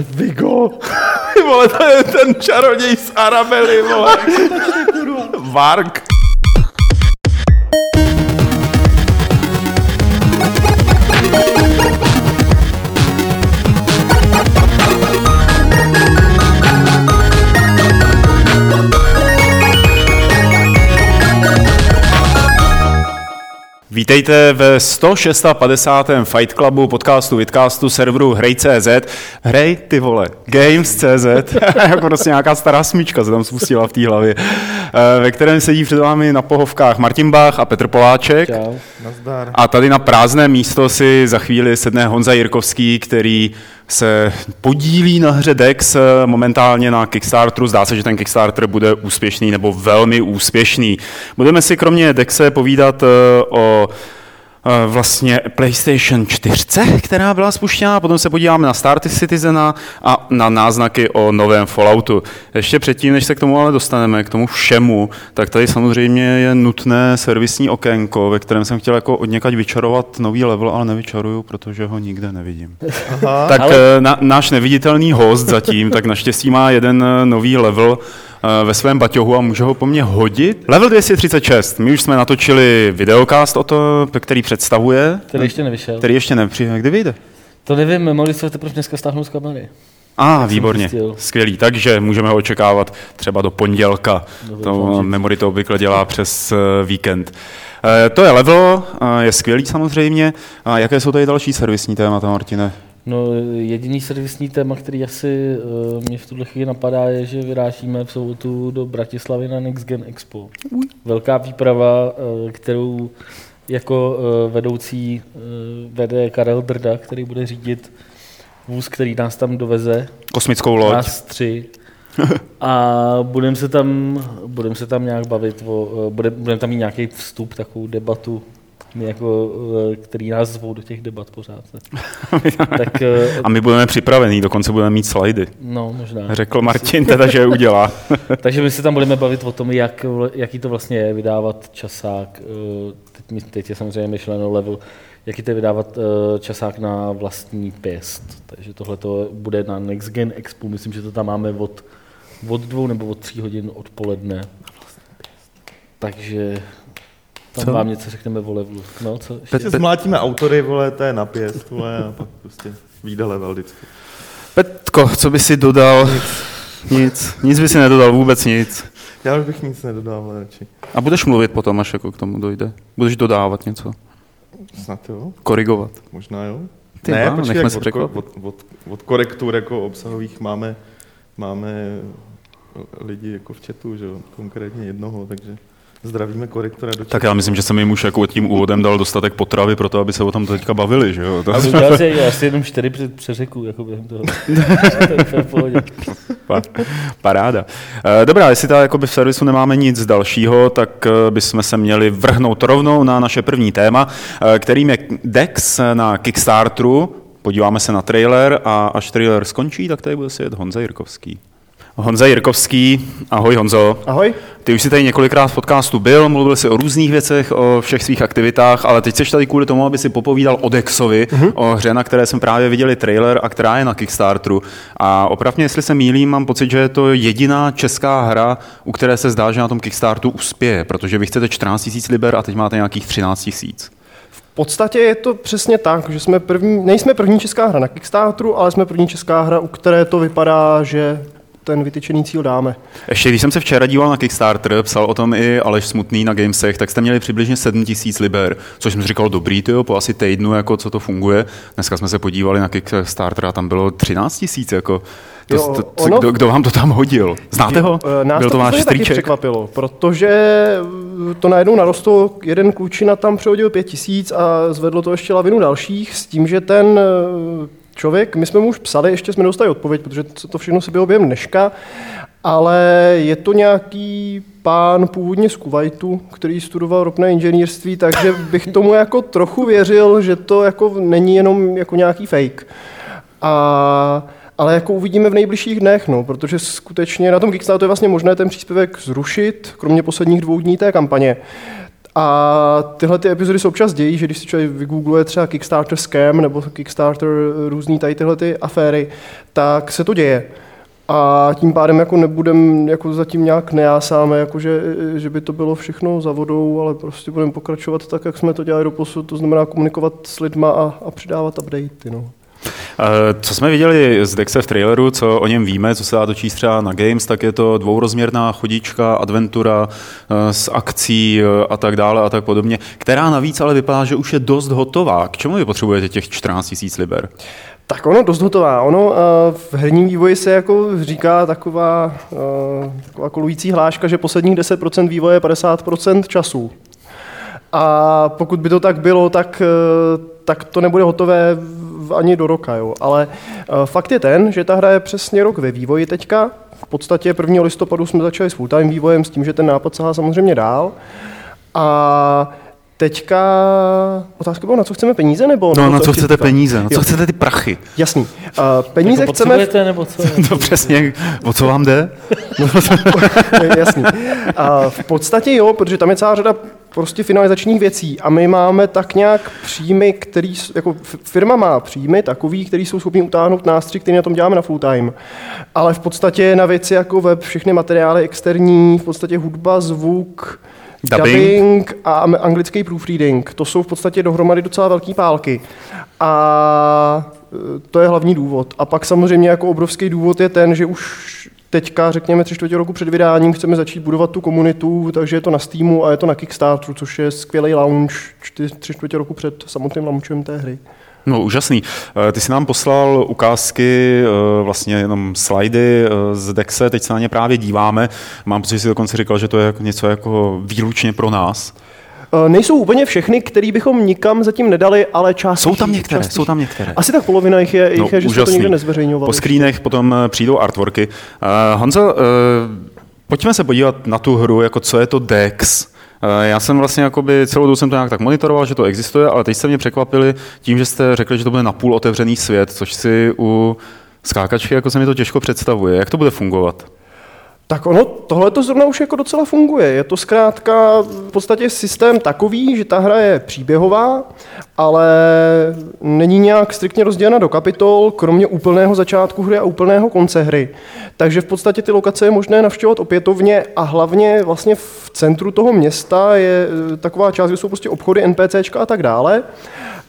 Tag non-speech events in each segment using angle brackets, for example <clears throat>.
Vigo. <laughs> Vole, to je ten čaroděj z Arabely, vole. Vark. Vítejte ve 156. Fight Clubu, podcastu Vidcastu, serveru Hrej.cz. Hrej, ty vole, Games.cz, <laughs> jako prostě nějaká stará smíčka se tam spustila v té hlavě, ve kterém sedí před vámi na pohovkách Martin Bach a Petr Poláček. Čau. Nazdar. A tady na prázdné místo si za chvíli sedne Honza Jirkovský, který se podílí na hře Dex eh, momentálně na Kickstarteru. Zdá se, že ten Kickstarter bude úspěšný nebo velmi úspěšný. Budeme si kromě Dexe povídat eh, o Eh, vlastně PlayStation 4, která byla spuštěna, potom se podíváme na Star Citizena a na náznaky o novém Falloutu. Ještě předtím, než se k tomu ale dostaneme, k tomu všemu, tak tady samozřejmě je nutné servisní okénko, ve kterém jsem chtěl jako od někať vyčarovat nový level, ale nevyčaruju, protože ho nikde nevidím. Aha, tak ale... Eh, na, náš neviditelný host zatím, tak naštěstí má jeden eh, nový level, Eh, ve svém baťohu a může ho po mně hodit. Level 236. My už jsme natočili videokast o to, který představuje. Který ještě nevyšel. Který ještě nepřijde. Kdy vyjde? To nevím, mohli jste teprve dneska stáhnout z kamery. A, ah, výborně, skvělý. Takže můžeme ho očekávat třeba do pondělka. Dobře, to Memory to obvykle dělá přes eh, víkend. Eh, to je level, je skvělý samozřejmě. A jaké jsou tady další servisní témata, Martine? No, jediný servisní téma, který asi uh, mě v tuhle chvíli napadá, je, že vyrážíme v sobotu do Bratislavy na Next Gen Expo. Uj. Velká výprava, uh, kterou jako uh, vedoucí uh, vede Karel Drda, který bude řídit vůz, který nás tam doveze. Kosmickou loď. Nás tři. <laughs> A budeme se tam, budem se tam nějak bavit, o, budeme budem tam mít nějaký vstup, takovou debatu my jako, eh, který nás zvou do těch debat pořád. <laughs> tak, eh, a my budeme připravení, dokonce budeme mít slajdy. No, možná. Řekl Martin <laughs> teda, že je udělá. <laughs> Takže my se tam budeme bavit o tom, jak, jaký to vlastně je vydávat časák. Eh, teď, teď je samozřejmě myšleno level, jaký to je vydávat časák na vlastní pěst. Takže tohle to bude na Next Gen Expo. Myslím, že to tam máme od, od dvou nebo od tří hodin odpoledne. Takže tam co? vám něco řekneme o levelu. No, co ještě? Teď zmlátíme autory, vole, to je na pěst, vole, a <laughs> pak prostě výjde level vždycky. Petko, co by si dodal? Nic. Nic, nic by si nedodal, vůbec nic. Já už bych nic nedodal, radši. A budeš mluvit potom, až jako k tomu dojde? Budeš dodávat něco? Snad jo. Korigovat? Možná jo. Ty ne, má, počkej, nechme se od, od, od, od, korektur jako obsahových máme, máme lidi jako v chatu, že jo, konkrétně jednoho, takže... Zdravíme korektora do Tak já myslím, že jsem jim už jako tím úvodem dal dostatek potravy pro to, aby se o tom teďka bavili, že jo? To... A já si asi jenom čtyři přeřeků, jako během toho. <laughs> Paráda. Eh, dobrá, jestli tady v servisu nemáme nic dalšího, tak eh, bychom se měli vrhnout rovnou na naše první téma, eh, kterým je Dex na Kickstarteru. Podíváme se na trailer a až trailer skončí, tak tady bude sedět Honza Jirkovský. Honza Jirkovský. Ahoj Honzo. Ahoj. Ty už jsi tady několikrát v podcastu byl, mluvil si o různých věcech, o všech svých aktivitách, ale teď jsi tady kvůli tomu, aby si popovídal o Dexovi, uh-huh. o hře, na které jsme právě viděli trailer a která je na Kickstarteru. A opravdu, jestli se mýlím, mám pocit, že je to jediná česká hra, u které se zdá, že na tom Kickstarteru uspěje, protože vy chcete 14 000 liber a teď máte nějakých 13 000. V podstatě je to přesně tak, že jsme první, nejsme první česká hra na Kickstarteru, ale jsme první česká hra, u které to vypadá, že ten vytyčený cíl dáme. Ještě když jsem se včera díval na Kickstarter, psal o tom i Aleš Smutný na Gamesech, tak jste měli přibližně 7 tisíc liber, což jsem říkal dobrý, tyjo, po asi týdnu, jako co to funguje. Dneska jsme se podívali na Kickstarter a tam bylo 13 tisíc, jako to, jo, to, to, ono, kdo, kdo vám to tam hodil? Znáte ho? Eh, nás Byl to, to váš taky překvapilo, protože to najednou narostlo, jeden klučina tam přehodil pět tisíc a zvedlo to ještě lavinu dalších s tím, že ten člověk, my jsme mu už psali, ještě jsme dostali odpověď, protože to všechno se bylo během dneška, ale je to nějaký pán původně z Kuwaitu, který studoval ropné inženýrství, takže bych tomu jako trochu věřil, že to jako není jenom jako nějaký fake. A, ale jako uvidíme v nejbližších dnech, no, protože skutečně na tom Kickstarteru je vlastně možné ten příspěvek zrušit, kromě posledních dvou dní té kampaně. A tyhle ty epizody se občas dějí, že když si člověk vygoogluje třeba Kickstarter scam nebo Kickstarter různý tady tyhle ty aféry, tak se to děje. A tím pádem jako nebudem, jako zatím nějak nejásáme, jako že, že by to bylo všechno za vodou, ale prostě budeme pokračovat tak, jak jsme to dělali do posud, to znamená komunikovat s lidma a, a přidávat updatey. No. Co jsme viděli z Dexe v traileru, co o něm víme, co se dá dočíst třeba na Games, tak je to dvourozměrná chodička, adventura eh, s akcí eh, a tak dále a tak podobně, která navíc ale vypadá, že už je dost hotová. K čemu vy potřebujete těch 14 000 liber? Tak ono dost hotová. Ono eh, v herním vývoji se jako říká taková, taková kolující hláška, že posledních 10% vývoje je 50% času. A pokud by to tak bylo, tak, tak to nebude hotové ani do roka. Jo. Ale uh, fakt je ten, že ta hra je přesně rok ve vývoji teďka. V podstatě 1. listopadu jsme začali s full-time vývojem s tím, že ten nápad sahá samozřejmě dál. A Teďka otázka byla, na co chceme peníze, nebo? No, na co chcete peníze, na co jo. chcete ty prachy? Jasný. Uh, peníze jako chceme... nebo co? <laughs> no přesně, o co vám jde? <laughs> Jasný. Uh, v podstatě jo, protože tam je celá řada prostě finalizačních věcí a my máme tak nějak příjmy, který, jako firma má příjmy takový, který jsou schopni utáhnout nástři, který na tom děláme na full time. Ale v podstatě na věci jako web, všechny materiály externí, v podstatě hudba, zvuk, dubbing, dubbing a anglický proofreading, to jsou v podstatě dohromady docela velký pálky. A to je hlavní důvod. A pak samozřejmě jako obrovský důvod je ten, že už teďka, řekněme, tři čtvrtě roku před vydáním chceme začít budovat tu komunitu, takže je to na Steamu a je to na Kickstarteru, což je skvělý launch tři čtvrtě roku před samotným launchem té hry. No, úžasný. Eh, ty jsi nám poslal ukázky, eh, vlastně jenom slajdy eh, z Dexe, teď se na ně právě díváme. Mám pocit, že jsi dokonce říkal, že to je něco jako výlučně pro nás. Nejsou úplně všechny, který bychom nikam zatím nedali, ale část. Jsou tam některé, část jsou tam některé. Asi tak polovina jich je, jich no, je že úžasný. se to nikde nezveřejňovalo. Po screenech potom přijdou artworky. Uh, Honzo, uh, pojďme se podívat na tu hru, jako co je to Dex. Eh, já jsem vlastně jakoby celou dobu jsem to nějak tak monitoroval, že to existuje, ale teď jste mě překvapili tím, že jste řekli, že to bude napůl otevřený svět, což si u skákačky jako se mi to těžko představuje. Jak to bude fungovat? Tak ono, tohle to zrovna už jako docela funguje. Je to zkrátka v podstatě systém takový, že ta hra je příběhová, ale není nějak striktně rozdělena do kapitol, kromě úplného začátku hry a úplného konce hry. Takže v podstatě ty lokace je možné navštěvovat opětovně a hlavně vlastně v centru toho města je eh, taková část, kde jsou prostě obchody, NPCčka a tak dále.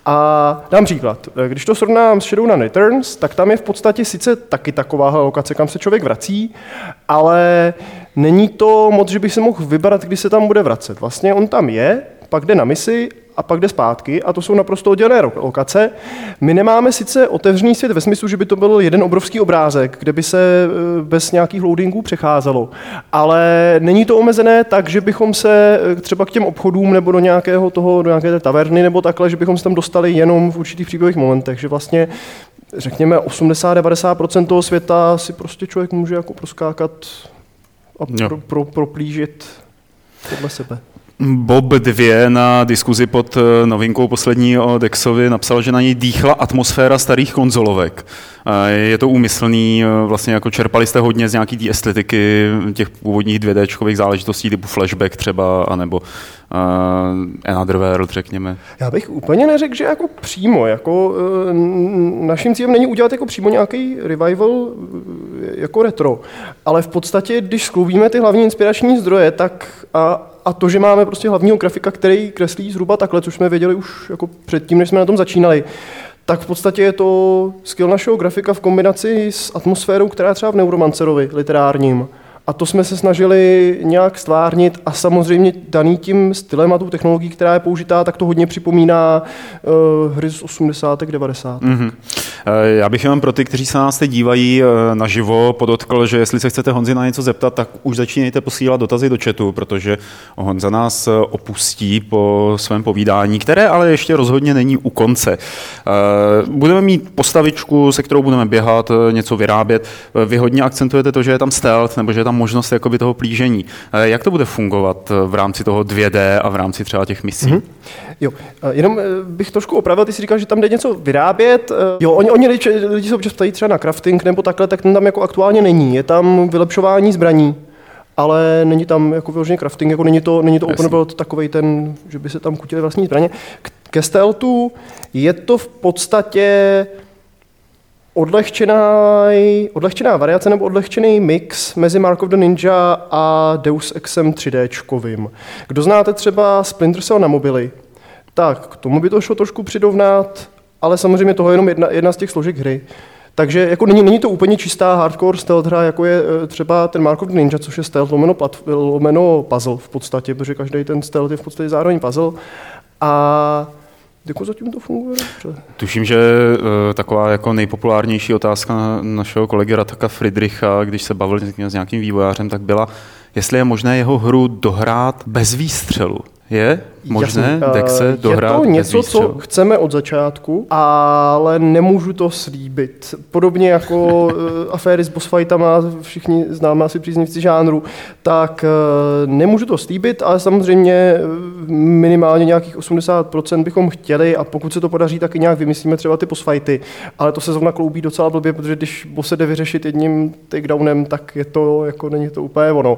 A dám příklad. Když to srovnám s Shadowrun Returns, tak tam je v podstatě sice taky taková lokace, kam se člověk vrací, ale není to moc, že by se mohl vybrat, kdy se tam bude vracet. Vlastně on tam je, pak jde na misi a pak jde zpátky a to jsou naprosto oddělené lokace. My nemáme sice otevřený svět ve smyslu, že by to byl jeden obrovský obrázek, kde by se e, bez nějakých loadingů přecházelo, ale není to omezené tak, že bychom se e, třeba k těm obchodům nebo do nějakého toho, do nějaké té taverny nebo takhle, že bychom se tam dostali jenom v určitých příběhových momentech, že vlastně řekněme 80-90% toho světa si prostě člověk může jako proskákat a pro, pro, proplížit podle sebe. Bob 2 na diskuzi pod eh, novinkou poslední o Dexovi napsal, že na něj dýchla atmosféra starých konzolovek. Je to úmyslný, eh, vlastně jako čerpali jste hodně z nějaký té estetiky těch původních 2D záležitostí typu flashback třeba, anebo uh, Another World, řekněme. Já bych úplně neřekl, že jako přímo, jako naším cílem není udělat jako přímo nějaký revival jako retro, ale v podstatě, když skloubíme ty hlavní inspirační zdroje, tak a, a to, že máme prostě hlavního grafika, který kreslí zhruba takhle, což jsme věděli už jako předtím, než jsme na tom začínali, tak v podstatě je to skill našeho grafika v kombinaci s atmosférou, která je třeba v Neuromancerovi literárním. A to jsme se snažili nějak stvárnit a samozřejmě daný tím stylem a tou technologií, která je použitá, tak to hodně připomíná uh, hry z 80. 90. Mm-hmm. Já bych jenom pro ty, kteří se nás teď dívají uh, naživo, podotkl, že jestli se chcete Honzi na něco zeptat, tak už začínejte posílat dotazy do chatu, protože Honza nás opustí po svém povídání, které ale ještě rozhodně není u konce. Budeme mít postavičku, se kterou budeme běhat, něco vyrábět. Vy hodně akcentujete to, že je tam stealth, nebo že je tam možnost jakoby toho plížení. Eh, jak to bude fungovat eh, v rámci toho 2D a v rámci třeba těch misí? Mm-hmm. Jo, eh, jenom bych trošku opravil, ty jsi říkal, že tam jde něco vyrábět. Jo, oni, oni lidi, lidi se občas ptají třeba na crafting nebo takhle, tak ten tam jako aktuálně není. Je tam vylepšování zbraní, ale není tam jako vyloženě crafting, jako není to, není to Jasně. open world takový ten, že by se tam kutili vlastní zbraně. K- Ke stealthu je to v podstatě odlehčená, odlehčená variace nebo odlehčený mix mezi Mark of the Ninja a Deus Exem 3D. Kdo znáte třeba Splinter Cell na mobily, tak k tomu by to šlo trošku přidovnat, ale samozřejmě toho je jenom jedna, jedna z těch složek hry. Takže jako není, není to úplně čistá hardcore stealth hra, jako je eh, třeba ten Mark of the Ninja, což je stealth lomeno, plat, lomeno puzzle v podstatě, protože každý ten stealth je v podstatě zároveň puzzle. A jako zatím to funguje dobře. Tuším, že uh, taková jako nejpopulárnější otázka na- našeho kolegy Rataka Friedricha, když se bavil s- s nějakým vývojářem, tak byla, jestli je možné jeho hru dohrát bez výstřelu. Je možné Jasně, eh, Dexe dohrát Je to bez něco, výstřelu? co chceme od začátku, ale nemůžu to slíbit. Podobně jako eh, aféry s boss fightama, všichni známe asi příznivci žánru, tak eh, nemůžu to slíbit, ale samozřejmě eh, minimálně nějakých 80% bychom chtěli a pokud se to podaří, tak i nějak vymyslíme třeba ty boss fighty. Ale to se zrovna kloubí docela blbě, protože když boss se jde vyřešit jedním takedownem, tak je to, jako není to úplně ono.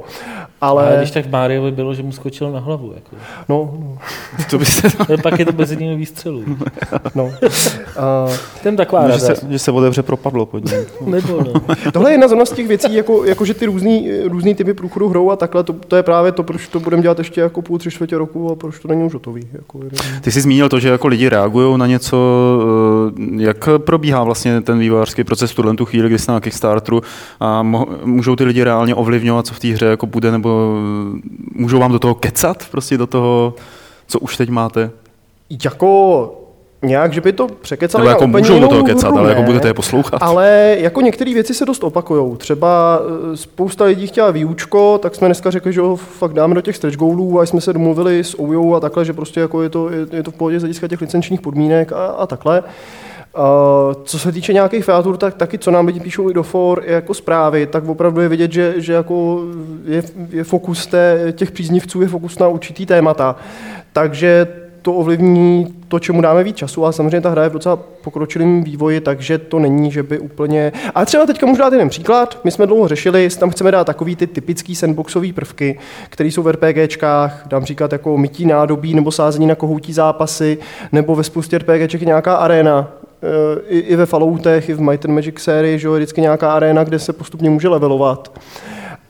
Ale... Ale, když tak Máriovi bylo, že mu skočil na hlavu. Jako. no, no, <laughs> To byste... Ale pak je to bez jediného výstřelu. <laughs> no. A, Ten taková že, se, že se otevře propadlo pod ním. Nebo no. Tohle je jedna z těch věcí, jako, jako že ty různý, různý typy průchodu hrou a takhle, to, to je právě to, proč to budeme dělat ještě jako půl, tři čtvrtě roku a proč to není už hotový. Jako, Ty jsi zmínil to, že jako lidi reagují na něco, eh, jak probíhá vlastně ten vývojářský proces v tuhle tu chvíli, kdy jste na Kickstarteru a mo- můžou ty lidi reálně ovlivňovat, co v té hře jako bude, nebo eh, můžou vám do toho kecat, prostě do toho, co už teď máte? jako nějak, že by to překecali Nebo jako můžou do toho kecat, hru, ale jako budete je poslouchat. Ale jako některé věci se dost opakujou. Třeba eh, spousta lidí chtěla výučko, tak jsme dneska řekli, že ho fakt dáme do těch stretch goalů a jsme se domluvili s OUJou a takhle, že prostě jako je, to, je, je to v pohodě z hlediska těch licenčních podmínek a, a takhle. Uh, co se týče nějakých featur, tak taky, co nám lidi píšou i do for, i jako zprávy, tak opravdu je vidět, že, že jako je, je fokus té, těch příznivců, je fokus na určitý témata. Takže to ovlivní to, čemu dáme víc času, ale samozřejmě ta hra je v docela pokročilém vývoji, takže to není, že by úplně... A třeba teďka můžu dát jeden příklad. My jsme dlouho řešili, jestli tam chceme dát takový ty typický sandboxové prvky, které jsou v RPGčkách, dám příklad jako mytí nádobí nebo sázení na kohoutí zápasy, nebo ve spoustě RPGček nějaká arena, Eh, i, i ve Falloutech, i v Might and Magic sérii, že je vždycky nějaká arena, kde se postupně může levelovat.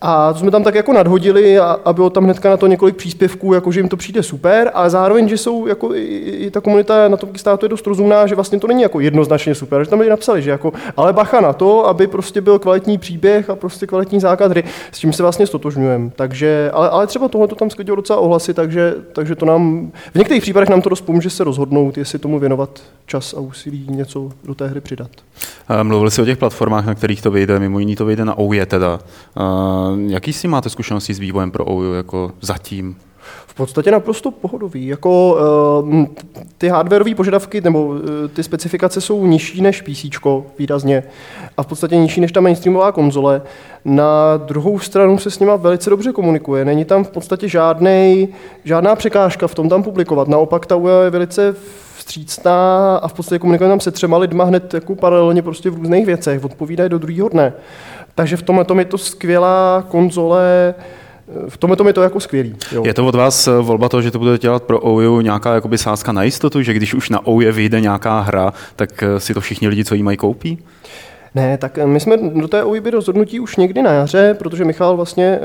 A to jsme tam tak jako nadhodili a, a bylo tam hnedka na to několik příspěvků, jako že jim to přijde super, ale zároveň, že jsou jako i, i ta komunita na tom státu je dost rozumná, že vlastně to není jako jednoznačně super, že tam lidi napsali, že jako, ale bacha na to, aby prostě byl kvalitní příběh a prostě kvalitní základ hry, s tím se vlastně stotožňujeme. Takže, ale, ale třeba tohle to tam sklidilo docela ohlasy, takže, takže to nám, v některých případech nám to dost pomůže se rozhodnout, jestli tomu věnovat čas a úsilí něco do té hry přidat. Eh, Mluvili jsi o těch platformách, na kterých to vyjde, mimo jiný to vyjde na OUE teda. Eh, Jaký si máte zkušenosti s vývojem pro OUE jako zatím? V podstatě naprosto pohodový. Jako uh, ty hardwareové požadavky nebo uh, ty specifikace jsou nižší než PC výrazně a v podstatě nižší než ta mainstreamová konzole. Na druhou stranu se s nima velice dobře komunikuje. Není tam v podstatě žádnej, žádná překážka v tom tam publikovat. Naopak ta UE je velice vstřícná a v podstatě komunikuje tam se třema lidma hned jako paralelně prostě v různých věcech. Odpovídají do druhého dne. Takže v tomhle tom je to skvělá konzole, v tomhle tom je to jako skvělý. Jo. Je to od vás eh, volba toho, že to budete dělat pro OU nějaká jakoby sázka na jistotu, že když už na OUE vyjde nějaká hra, tak eh, si to všichni lidi, co jí mají, koupí? Ne, tak my jsme do té OIB rozhodnutí už někdy na jaře, protože Michal vlastně, eh,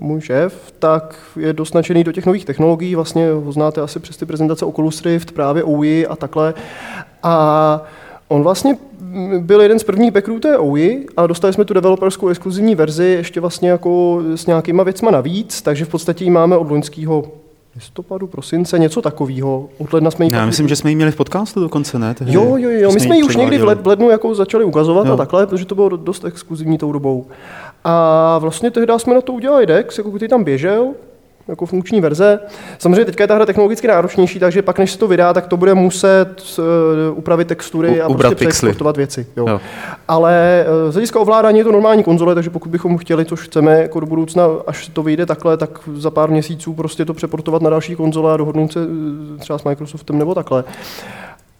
můj šéf, tak je dost nadšený do těch nových technologií, vlastně ho znáte asi přes ty prezentace Oculus Rift, právě OI a takhle. A on vlastně byl jeden z prvních backerů té OI a dostali jsme tu developerskou exkluzivní verzi ještě vlastně jako s nějakýma věcma navíc, takže v podstatě ji máme od loňského listopadu, prosince, něco takového. Od ledna jsme ji Já pak- myslím, že jsme ji měli v podcastu dokonce, ne? Tehdy, Jo, jo, jo. My jsme ji už někdy v, led, v lednu jako začali ukazovat Jo. a takhle, protože to bylo do- dost exkluzivní tou dobou. A vlastně tehdy jsme na to udělali Dex, jako který tam běžel, jako funkční verze. Samozřejmě teďka je ta hra technologicky náročnější, takže pak, než se to vydá, tak to bude muset uh, upravit textury U- a prostě přeexportovat věci. Jo. Jo. Ale uh, z hlediska ovládání je to normální konzole, takže pokud bychom chtěli, což chceme jako do budoucna, až to vyjde takhle, tak za pár měsíců prostě to přeportovat na další konzole a dohodnout se uh, třeba s Microsoftem nebo takhle.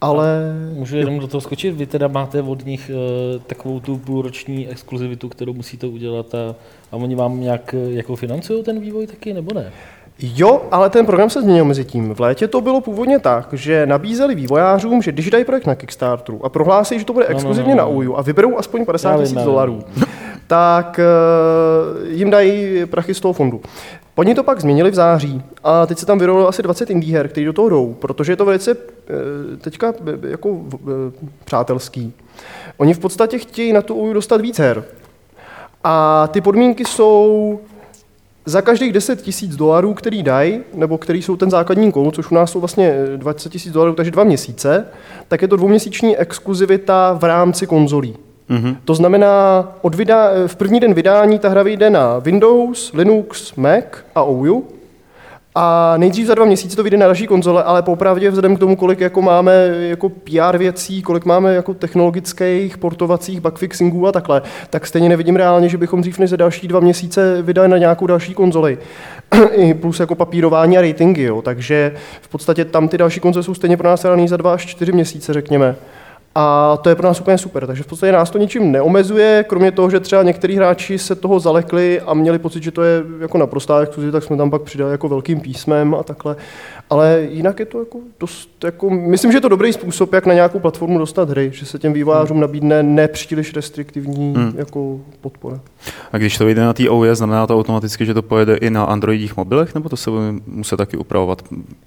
Ale Můžu jenom do toho skočit? Vy teda máte od nich uh, takovou tu půlroční exkluzivitu, kterou musíte udělat a, a oni vám nějak eh, jako financují ten vývoj taky, nebo ne? Jo, ale ten program se změnil mezi tím. V létě to bylo původně tak, že nabízeli vývojářům, že když dají projekt na Kickstarteru a prohlásí, že to bude exkluzivně no, no, no. na UU a vyberou aspoň 50 Já vím, tisíc dolarů, <laughs> tak uh, jim dají prachy z toho fondu. Oni to pak změnili v září a teď se tam vyrolilo asi 20 indie her, který do toho jdou, protože je to velice eh, teďka eh, jako eh, přátelský. Oni v podstatě chtějí na tu UU dostat víc her. A ty podmínky jsou za každých 10 tisíc dolarů, který dají, nebo který jsou ten základní kol, což u nás jsou vlastně 20 tisíc dolarů, takže dva měsíce, tak je to dvouměsíční exkluzivita v rámci konzolí. Mhm. To znamená, od vydá, v první den vydání ta hra vyjde na Windows, Linux, Mac a OU. A nejdřív za dva měsíce to vyjde na další konzole, ale popravdě vzhledem k tomu, kolik jako máme jako PR věcí, kolik máme jako technologických portovacích bugfixingů a takhle, tak stejně nevidím reálně, že bychom dřív než za další dva měsíce vydali na nějakou další konzoli. <clears throat> I plus jako papírování a ratingy, jo. takže v podstatě tam ty další konzole jsou stejně pro nás reálný za dva až čtyři měsíce, řekněme. A to je pro nás úplně super. Takže v podstatě nás to ničím neomezuje, kromě toho, že třeba některý hráči se toho zalekli a měli pocit, že to je jako naprostá exkluzivita, tak jsme tam pak přidali jako velkým písmem a takhle. Ale jinak je to jako dost, jako, myslím, že je to dobrý způsob, jak na nějakou platformu dostat hry, že se těm vývojářům nabídne nepříliš restriktivní Hmm. jako podpora. A když to vyjde na té OS, znamená to automaticky, že to pojede i na Androidích mobilech, nebo to se bude muset taky upravovat?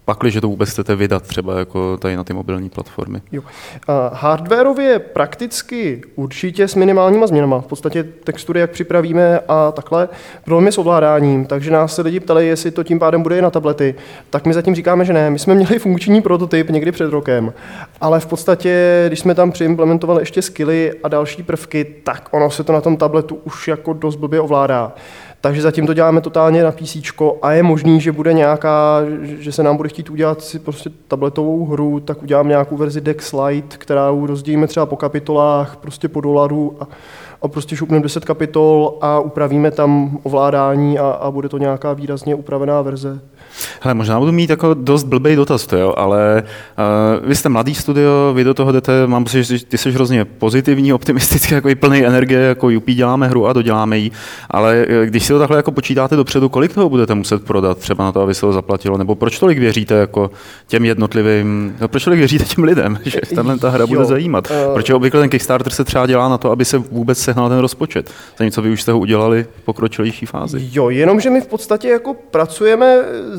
Pakli, že to vůbec chcete vydat třeba jako tady na ty mobilní platformy. A hardwareově prakticky určitě s minimálníma změnama. V podstatě textury, jak připravíme a takhle. Problém je s ovládáním, takže nás se lidi ptali, jestli to tím pádem bude i na tablety. Tak my zatím říkáme, že ne. My jsme měli funkční prototyp někdy před rokem, ale v podstatě, když jsme tam přiimplementovali ještě skilly a další prvky, tak ono se to na tom tabletu už jako dost blbě ovládá. Takže zatím to děláme totálně na PC a je možný, že bude nějaká, že se nám bude chtít udělat si prostě tabletovou hru, tak udělám nějakou verzi Dex Lite, kterou rozdělíme třeba po kapitolách, prostě po dolaru a, a prostě šupneme 10 kapitol a upravíme tam ovládání a, a bude to nějaká výrazně upravená verze. Hele, možná budu mít jako dost blbý dotaz, to jo, ale uh, vy jste mladý studio, vy do toho jdete, mám pocit, že ty jsi hrozně pozitivní, optimistický, <laughs> jako i plný energie, jako Jupí děláme hru a doděláme ji, ale eh, když si to takhle jako počítáte dopředu, kolik toho budete muset prodat třeba na to, aby se to zaplatilo, nebo proč tolik věříte jako těm jednotlivým, no, proč tolik věříte těm lidem, <laughs> že tahle ta hra Jo, bude zajímat? eh. Proč obvykle ten Kickstarter se třeba dělá na to, aby se vůbec sehnal ten rozpočet, zatímco vy už jste ho udělali v pokročilejší fázi. Jo, jenomže my v podstatě jako pracujeme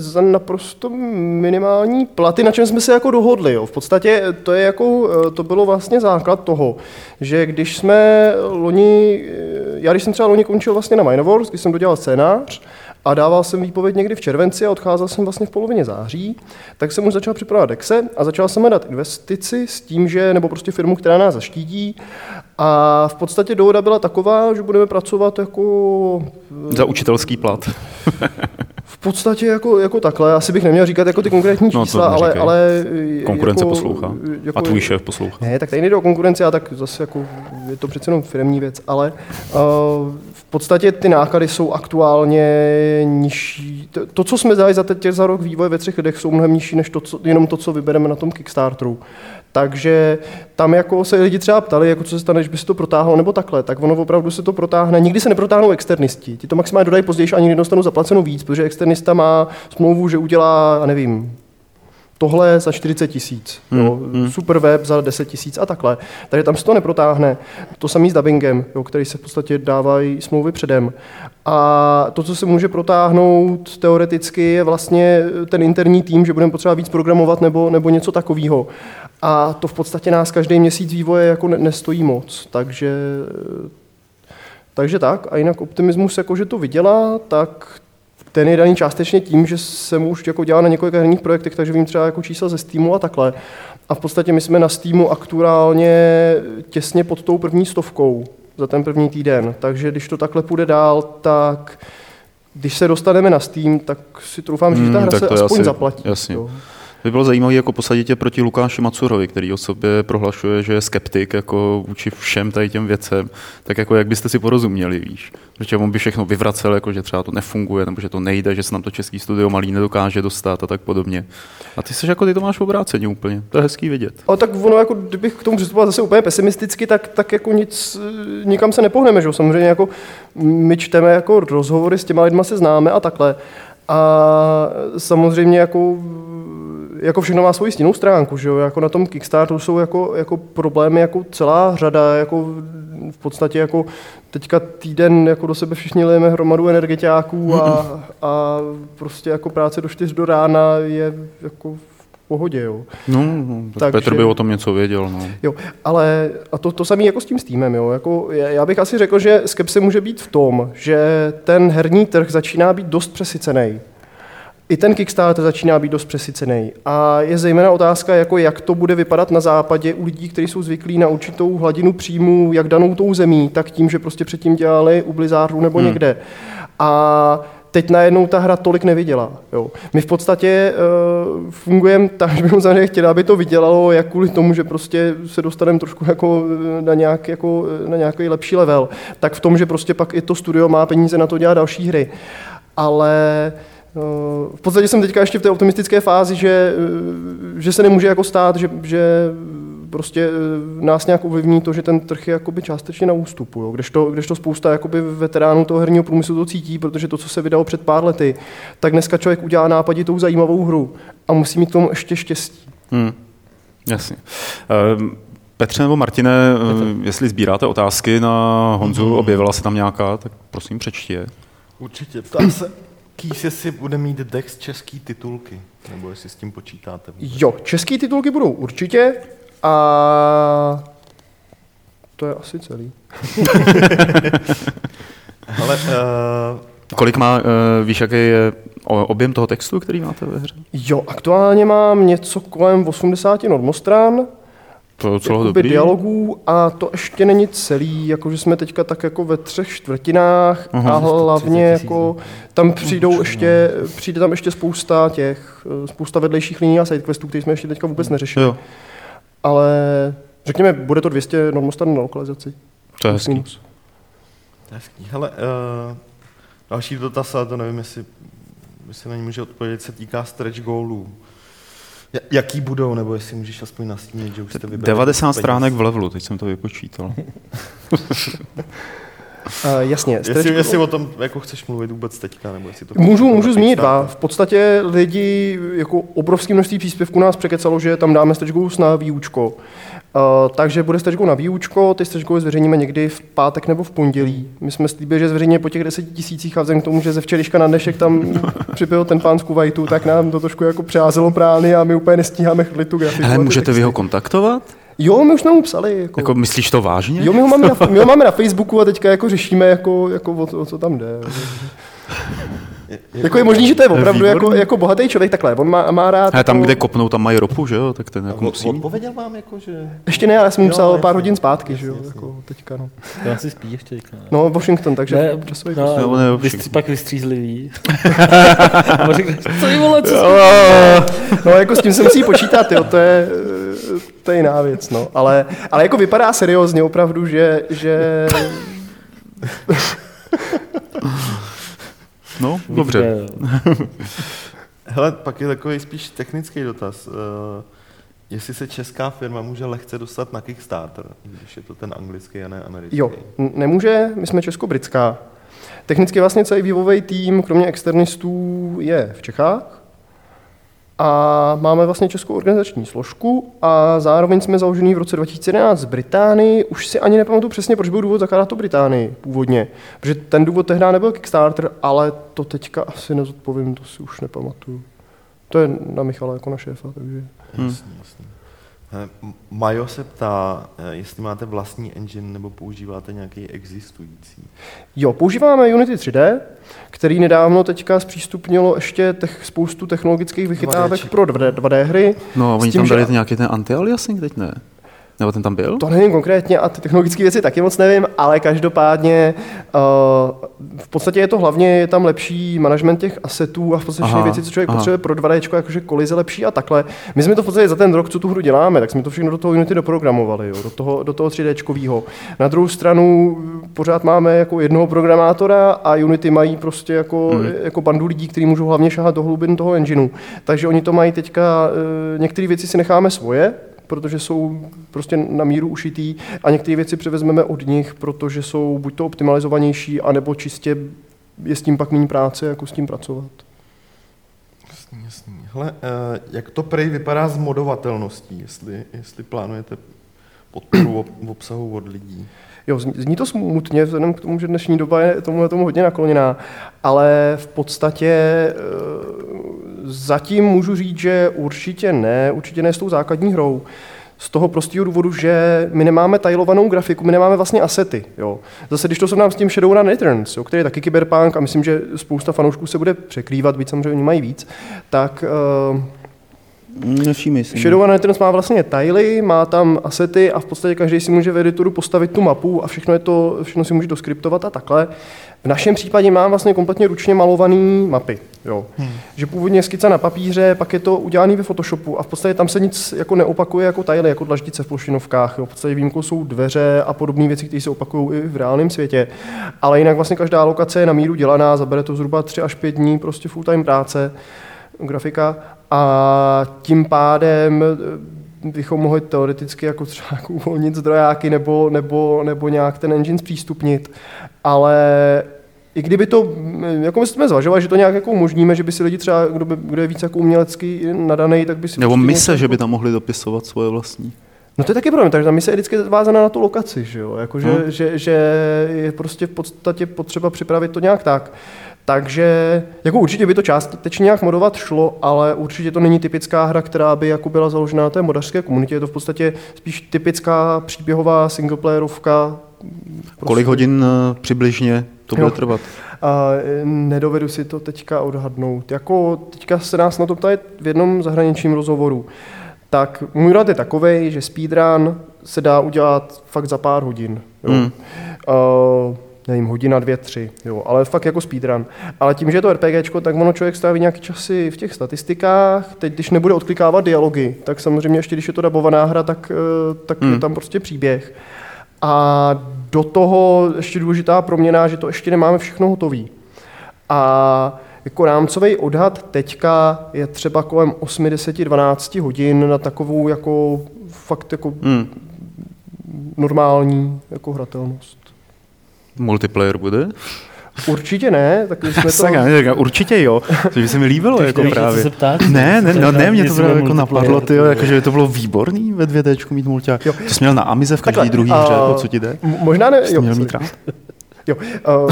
za naprosto minimální platy, na čem jsme se jako dohodli. Jo. V podstatě to je jako, eh, to bylo vlastně základ toho, že když jsme loni, eh, já když jsem třeba loni končil vlastně na Minowars, když jsem dodělal scénář, a dával jsem výpověď někdy v červenci a odcházel jsem vlastně v polovině září, tak jsem už začal připravovat Dexe a začal jsem hledat investici s tím, že, nebo prostě firmu, která nás zaštítí. A v podstatě dohoda byla taková, že budeme pracovat jako Za učitelský plat. <laughs> v podstatě jako, jako takhle, asi bych neměl říkat jako ty konkrétní No, to čísla, ale, neříkej. ale... Konkurence jako, poslouchá. Jako, A tvůj šéf poslouchá. Ne, tak tady nejde o konkurenci, a tak zase jako, je to přece jenom firmní věc, ale uh, v podstatě ty náklady jsou aktuálně nižší. To, to co jsme dali za teď za rok vývoje ve třech lidech, jsou mnohem nižší než to, co, jenom to, co vybereme na tom Kickstarteru. Takže tam jako se lidi třeba ptali, jako co se stane, když by se to protáhlo nebo takhle, tak ono opravdu se to protáhne. Nikdy se neprotáhnou externisti. Ti to maximálně dodají později, ani nedostanou zaplaceno víc, protože externista má smlouvu, že udělá, nevím, tohle za 40 tisíc, jo, hmm. super web za 10 tisíc a takhle. Takže tam se to neprotáhne. To samý s dubbingem, jo, který se v podstatě dávají smlouvy předem. A to, co se může protáhnout teoreticky, je vlastně ten interní tým, že budeme potřeba víc programovat nebo, nebo něco takového. A to v podstatě nás každý měsíc vývoje jako ne, nestojí moc. Takže, takže tak. A jinak optimismus, jako že to vydělá, tak ten je daný částečně tím, že jsem už jako dělal na několika herních projektech, takže vím třeba jako čísla ze Steamu a takhle. A v podstatě my jsme na Steamu aktuálně těsně pod tou první stovkou za ten první týden. Takže když to takhle půjde dál, tak když se dostaneme na Steam, tak si troufám říct, že ta Hmm, hra se to aspoň asi- zaplatí. jasně. Jo. By bylo zajímavé jako posadit tě proti Lukáši Macurovi, který o sobě prohlašuje, že je skeptik jako vůči všem tady těm věcem. Tak jako jak byste si porozuměli, víš? Protože on by všechno vyvracel, jako že třeba to nefunguje, nebo že to nejde, že se nám to český studio malý nedokáže dostat a tak podobně. A ty jsi jako ty to máš obráceně úplně. To je hezký vidět. Ale tak ono, jako, kdybych k tomu přistupoval zase úplně pesimisticky, tak, tak jako nic, nikam se nepohneme, že? Samozřejmě jako my čteme jako rozhovory s těma lidma se známe a takhle. A samozřejmě jako jako všechno má svoji stěnou stránku, že jo? Jako na tom Kickstarteru jsou jako, jako problémy jako celá řada, jako v podstatě jako teďka týden jako do sebe všichni lijeme hromadu energetiáků a, a prostě jako práce do 4 do rána je jako v pohodě, jo. No, no tak Takže, Petr by o tom něco věděl, no. Jo, ale a to, to samé jako s tím Steamem, jo. Jako, já bych asi řekl, že skepse může být v tom, že ten herní trh začíná být dost přesycený i ten Kickstarter začíná být dost přesycený. A je zejména otázka, jako jak to bude vypadat na západě u lidí, kteří jsou zvyklí na určitou hladinu příjmů, jak danou tou zemí, tak tím, že prostě předtím dělali u Blizzardu nebo hmm. někde. A teď najednou ta hra tolik nevydělá. Jo. My v podstatě uh, fungujeme tak, že bychom samozřejmě chtěli, aby to vydělalo, jak kvůli tomu, že prostě se dostaneme trošku jako na, nějak, jako na nějaký lepší level, tak v tom, že prostě pak i to studio má peníze na to dělat další hry. Ale uh, v podstatě jsem teďka ještě v té optimistické fázi, že, eh, že se nemůže jako stát, že, že prostě eh, nás nějak ovlivní to, že ten trh je jakoby částečně na ústupu. Jo. Kdežto, kdežto spousta jakoby veteránů toho herního průmyslu to cítí, protože to, co se vydalo před pár lety, tak dneska člověk udělá nápaditou zajímavou hru a musí mít k tomu ještě štěstí. Hmm. Jasně. Um... Petře nebo Martine, jestli sbíráte otázky na Honzu, mm-hmm. objevila se tam nějaká, tak prosím přečti je. Určitě. Ptám se, Kýs, jestli bude mít Dex český titulky, nebo jestli s tím počítáte. Vůbec. Jo, český titulky budou určitě a to je asi celý. <laughs> Ale uh... Kolik má, uh, víš, jaký je objem toho textu, který máte ve hře? Jo, aktuálně mám něco kolem 80 normostran, to je docela dobrý. dialogů a to ještě není celý, jakože jsme teďka tak jako ve třech čtvrtinách Aha, a hlavně jako tam přijdou ještě, přijde tam ještě spousta těch, spousta vedlejších liní a sidequestů, které jsme ještě teďka vůbec neřešili. Jo. Ale řekněme, bude to 200 normostan na lokalizaci. To je hezký. To je hezký. Hele, uh, další dotaz, ale to nevím, jestli, jestli na ní může odpovědět, se týká stretch goalů. Jaký budou, nebo jestli můžeš aspoň nastínit, že už jste vybrali 90 stránek v levelu, teď jsem to vypočítal. Uh, <laughs> jasně. Jestli, jestli o tom jako chceš mluvit vůbec teďka, nebo jestli to... Můžu, můžu zmínit dva. V podstatě lidi, jako obrovské množství příspěvků nás překecalo, že tam dáme stretch na výučko. Uh, takže bude stečkou na výučko, ty stečkou zveřejníme někdy v pátek nebo v pondělí. My jsme slíbili, že zveřejně po těch deseti tisících a vzhledem k tomu, že ze včerejška na dnešek tam připil ten pán z Kuwaitu, tak nám to trošku jako přázelo prány a my úplně nestíháme chlit tu grafiku. Ale můžete vy ho kontaktovat? Jo, my už nám mu psali. Jako, jako myslíš to vážně? Jo, my ho máme na, <laughs> my ho máme na Facebooku a teďka jako řešíme, jako, jako o, o co tam jde. Je, jako je možný, že to je opravdu jako, jako bohatý člověk takhle. On má, má rád. A tam, jako... kde kopnou, tam mají ropu, že jo? Tak ten jako musí. Odpověděl vám jako, že... Ještě ne, ale jsem mu psal pár hodin zpátky, že jo? Jako teďka, no. To asi spí ještě teďka. No, Washington, takže ne, časový no, no, ne, vystří, pak vystřízlivý. <laughs> co jí vole, co No, jako s tím se musí počítat, jo, to je, to je jiná věc, no. Ale, ale jako vypadá seriózně opravdu, že, že <laughs> No, dobře. <laughs> Hele, pak je takový spíš technický dotaz. Uh, jestli se česká firma může lehce dostat na Kickstarter, když je to ten anglický a ne americký? Jo, nemůže, my jsme česko-britská. Technicky vlastně celý vývojový tým, kromě externistů, je v Čechách a máme vlastně českou organizační složku a zároveň jsme založení v roce 2011 v Británii. Už si ani nepamatuju přesně, proč byl důvod zakládat to Británii původně. Protože ten důvod tehdy nebyl Kickstarter, ale to teďka asi nezodpovím, to si už nepamatuju. To je na Michala jako na šéfa, takže... Hmm. Jasně, jasně. Majo se ptá, eh, jestli máte vlastní engine nebo používáte nějaký existující. Jo, používáme Unity 3D, který nedávno teďka zpřístupnilo ještě těch, spoustu technologických vychytávek 2D pro 2D, 2D hry. No a oni tím, tam dali že... nějaký ten anti-aliasing teď ne? Nebo ten tam byl? To nevím konkrétně a ty technologické věci taky moc nevím, ale každopádně uh, v podstatě je to hlavně, je tam lepší management těch asetů a v podstatě všechny věci, co člověk aha. potřebuje pro 2D, jakože kolize lepší a takhle. My jsme to v podstatě za ten rok, co tu hru děláme, tak jsme to všechno do toho Unity doprogramovali, jo, do toho, do toho 3D. Na druhou stranu pořád máme jako jednoho programátora a Unity mají prostě jako, hmm. jako bandu lidí, kteří můžou hlavně šahat do hlubin toho engineu. Takže oni to mají teďka, uh, některé věci si necháme svoje, protože jsou prostě na míru ušitý a některé věci převezmeme od nich, protože jsou buď to optimalizovanější, anebo čistě je s tím pak méně práce, jako s tím pracovat. Jasný, jasný. Hele, eh, jak to prej vypadá s modovatelností, jestli, jestli plánujete podporu obsahu od lidí? Jo, zní to smutně, vzhledem k tomu, že dnešní doba je tomu, tomu hodně nakloněná, ale v podstatě eh, zatím můžu říct, že určitě ne, určitě ne s tou základní hrou. Z toho prostého důvodu, že my nemáme tajlovanou grafiku, my nemáme vlastně asety. Jo. Zase, když to srovnám s tím Shadowrun Returns, jo, který je taky kyberpunk a myslím, že spousta fanoušků se bude překrývat, byť samozřejmě oni mají víc, tak uh, Nevšímej si. Shadowrun Returns má vlastně tily, má tam asety a v podstatě každý si může v editoru postavit tu mapu a všechno, je to, všechno si může doskriptovat a takhle. V našem případě mám vlastně kompletně ručně malované mapy. Jo. Hmm. Že původně skica na papíře, pak je to udělané ve Photoshopu a v podstatě tam se nic jako neopakuje jako tajly, jako dlaždice v plošinovkách. Jo. V podstatě výjimkou jsou dveře a podobné věci, které se opakují i v reálném světě. Ale jinak vlastně každá lokace je na míru dělaná, zabere to zhruba 3 až 5 dní prostě full time práce grafika a tím pádem eh, bychom mohli teoreticky jako třeba jako uvolnit zdrojáky nebo, nebo, nebo nějak ten engine zpřístupnit, ale i kdyby to, eh, jako my jsme zvažovali, že to nějak jako umožníme, že by si lidi třeba, kdo, by, kdo je víc jako umělecký nadaný, tak by si... Nebo mise, něco... že by tam mohli dopisovat svoje vlastní. No to je taky problém, takže ta mise je vždycky vázaná na tu lokaci, že jo? Jako, že, hmm. že, že, je prostě v podstatě potřeba připravit to nějak tak. Takže jako určitě by to částečně nějak modovat šlo, ale určitě to není typická hra, která by jako byla založena na té modařské komunitě. Je to v podstatě spíš typická příběhová singleplayerovka. Prostě. Kolik hodin uh, přibližně to bude jo. trvat? A nedovedu si to teďka odhadnout. Jako teďka se nás na to ptají v jednom zahraničním rozhovoru. Tak můj rad je takový, že speedrun se dá udělat fakt za pár hodin. Jo. Hmm. Uh, nevím, hodina, dvě, tři, jo, ale fakt jako speedrun. Ale tím, že je to RPGčko, tak ono člověk staví nějaký časy v těch statistikách, teď když nebude odklikávat dialogy, tak samozřejmě ještě když je to dabovaná hra, tak, eh, tak hmm. je tam prostě příběh. A do toho ještě důležitá proměna, že to ještě nemáme všechno hotový. A jako rámcový odhad teďka je třeba kolem 8, 10, 12 hodin na takovou jako fakt jako hmm. normální jako hratelnost. Multiplayer bude? Určitě ne, tak jsme to... Saka, určitě jo, to by se mi líbilo <laughs> jako nevíš, právě. Se ptát, ne, ne, no, ne, mě to právě jako napadlo, tyjo, jako, že to bylo výborný ve 2 mít mulťák. To jsi měl na Amize v každé druhé hře, o co ti jde? Možná ne, jo. Měl mít rád. Jo, uh,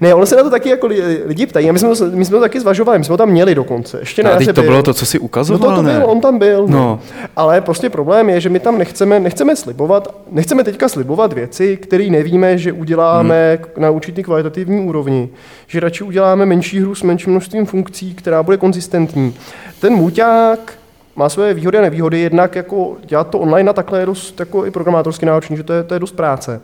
ne, ono se na to taky jako lidi ptají. A my jsme, to, my jsme to taky zvažovali, my jsme ho tam měli dokonce. Ještě ne, to byl. bylo to, co si ukazoval, no to, to ne? Byl, on tam byl. No. no. Ale prostě problém je, že my tam nechceme, nechceme slibovat, nechceme teďka slibovat věci, které nevíme, že uděláme hmm. na určitý kvalitativní úrovni. Že radši uděláme menší hru s menším množstvím funkcí, která bude konzistentní. Ten muťák má své výhody a nevýhody, jednak jako dělat to online a takhle je dost jako i programátorsky náročný, že to je, to je dost práce.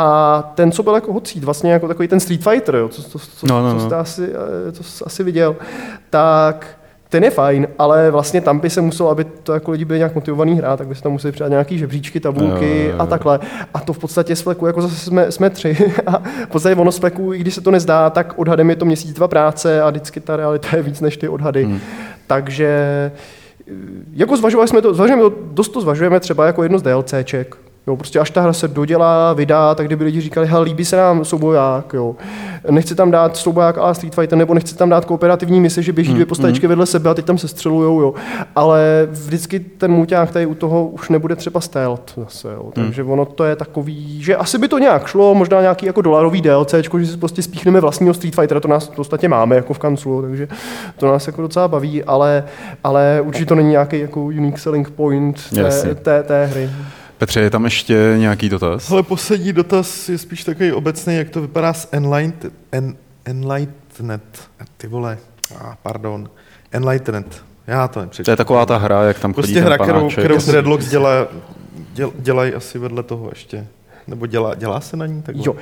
A ten, co byl jako hocít, vlastně jako takový ten Street Fighter, jo, co, co, co, no, no, no. co jste asi, eh, co jste asi viděl, tak ten je fajn, ale vlastně tam by se muselo, aby to jako lidi byli nějak motivovaný hrát, tak by se tam museli přidat nějaký žebříčky, tabulky jo, jo, jo. a takhle. A to v podstatě z fleku, jako zase jsme, jsme tři. <laughs> A v podstatě ono z fleku, i když se to nezdá, tak odhadem je to měsíc, dva práce a vždycky ta realita je víc než ty odhady. Hmm. Takže jako zvažovali jsme to, zvažujeme to, dost to zvažujeme třeba jako jedno z DLCček, Jo, prostě až ta hra se dodělá, vydá, tak kdyby lidi říkali, hele, líbí se nám souboják, jo. Nechci tam dát souboják a Street Fighter, nebo nechci tam dát kooperativní mise, že běží hmm, dvě postavičky hmm. vedle sebe a teď tam se střelujou, jo. Ale vždycky ten muťák tady u toho už nebude třeba stealth zase, jo. Hmm. Takže ono to je takový, že asi by to nějak šlo, možná nějaký jako dolarový DLC, že si prostě spíchneme vlastního Street Fightera, to nás v podstatě máme jako v kanclu, takže to nás jako docela baví, ale, ale určitě to není nějaký jako unique selling point té, té, té hry. Petře, je tam ještě nějaký dotaz? Ale poslední dotaz je spíš takový obecný, jak to vypadá s Enlightened. En, Enlightened. Ty vole, ah, pardon. Enlightened. Já to nepřečtu. To je taková ta hra, jak tam prostě chodí hra, kterou, kterou Dreadlocks dělá děl, dělají asi vedle toho ještě. Nebo dělá, dělá se na ní? Takhle? Jo. Uh,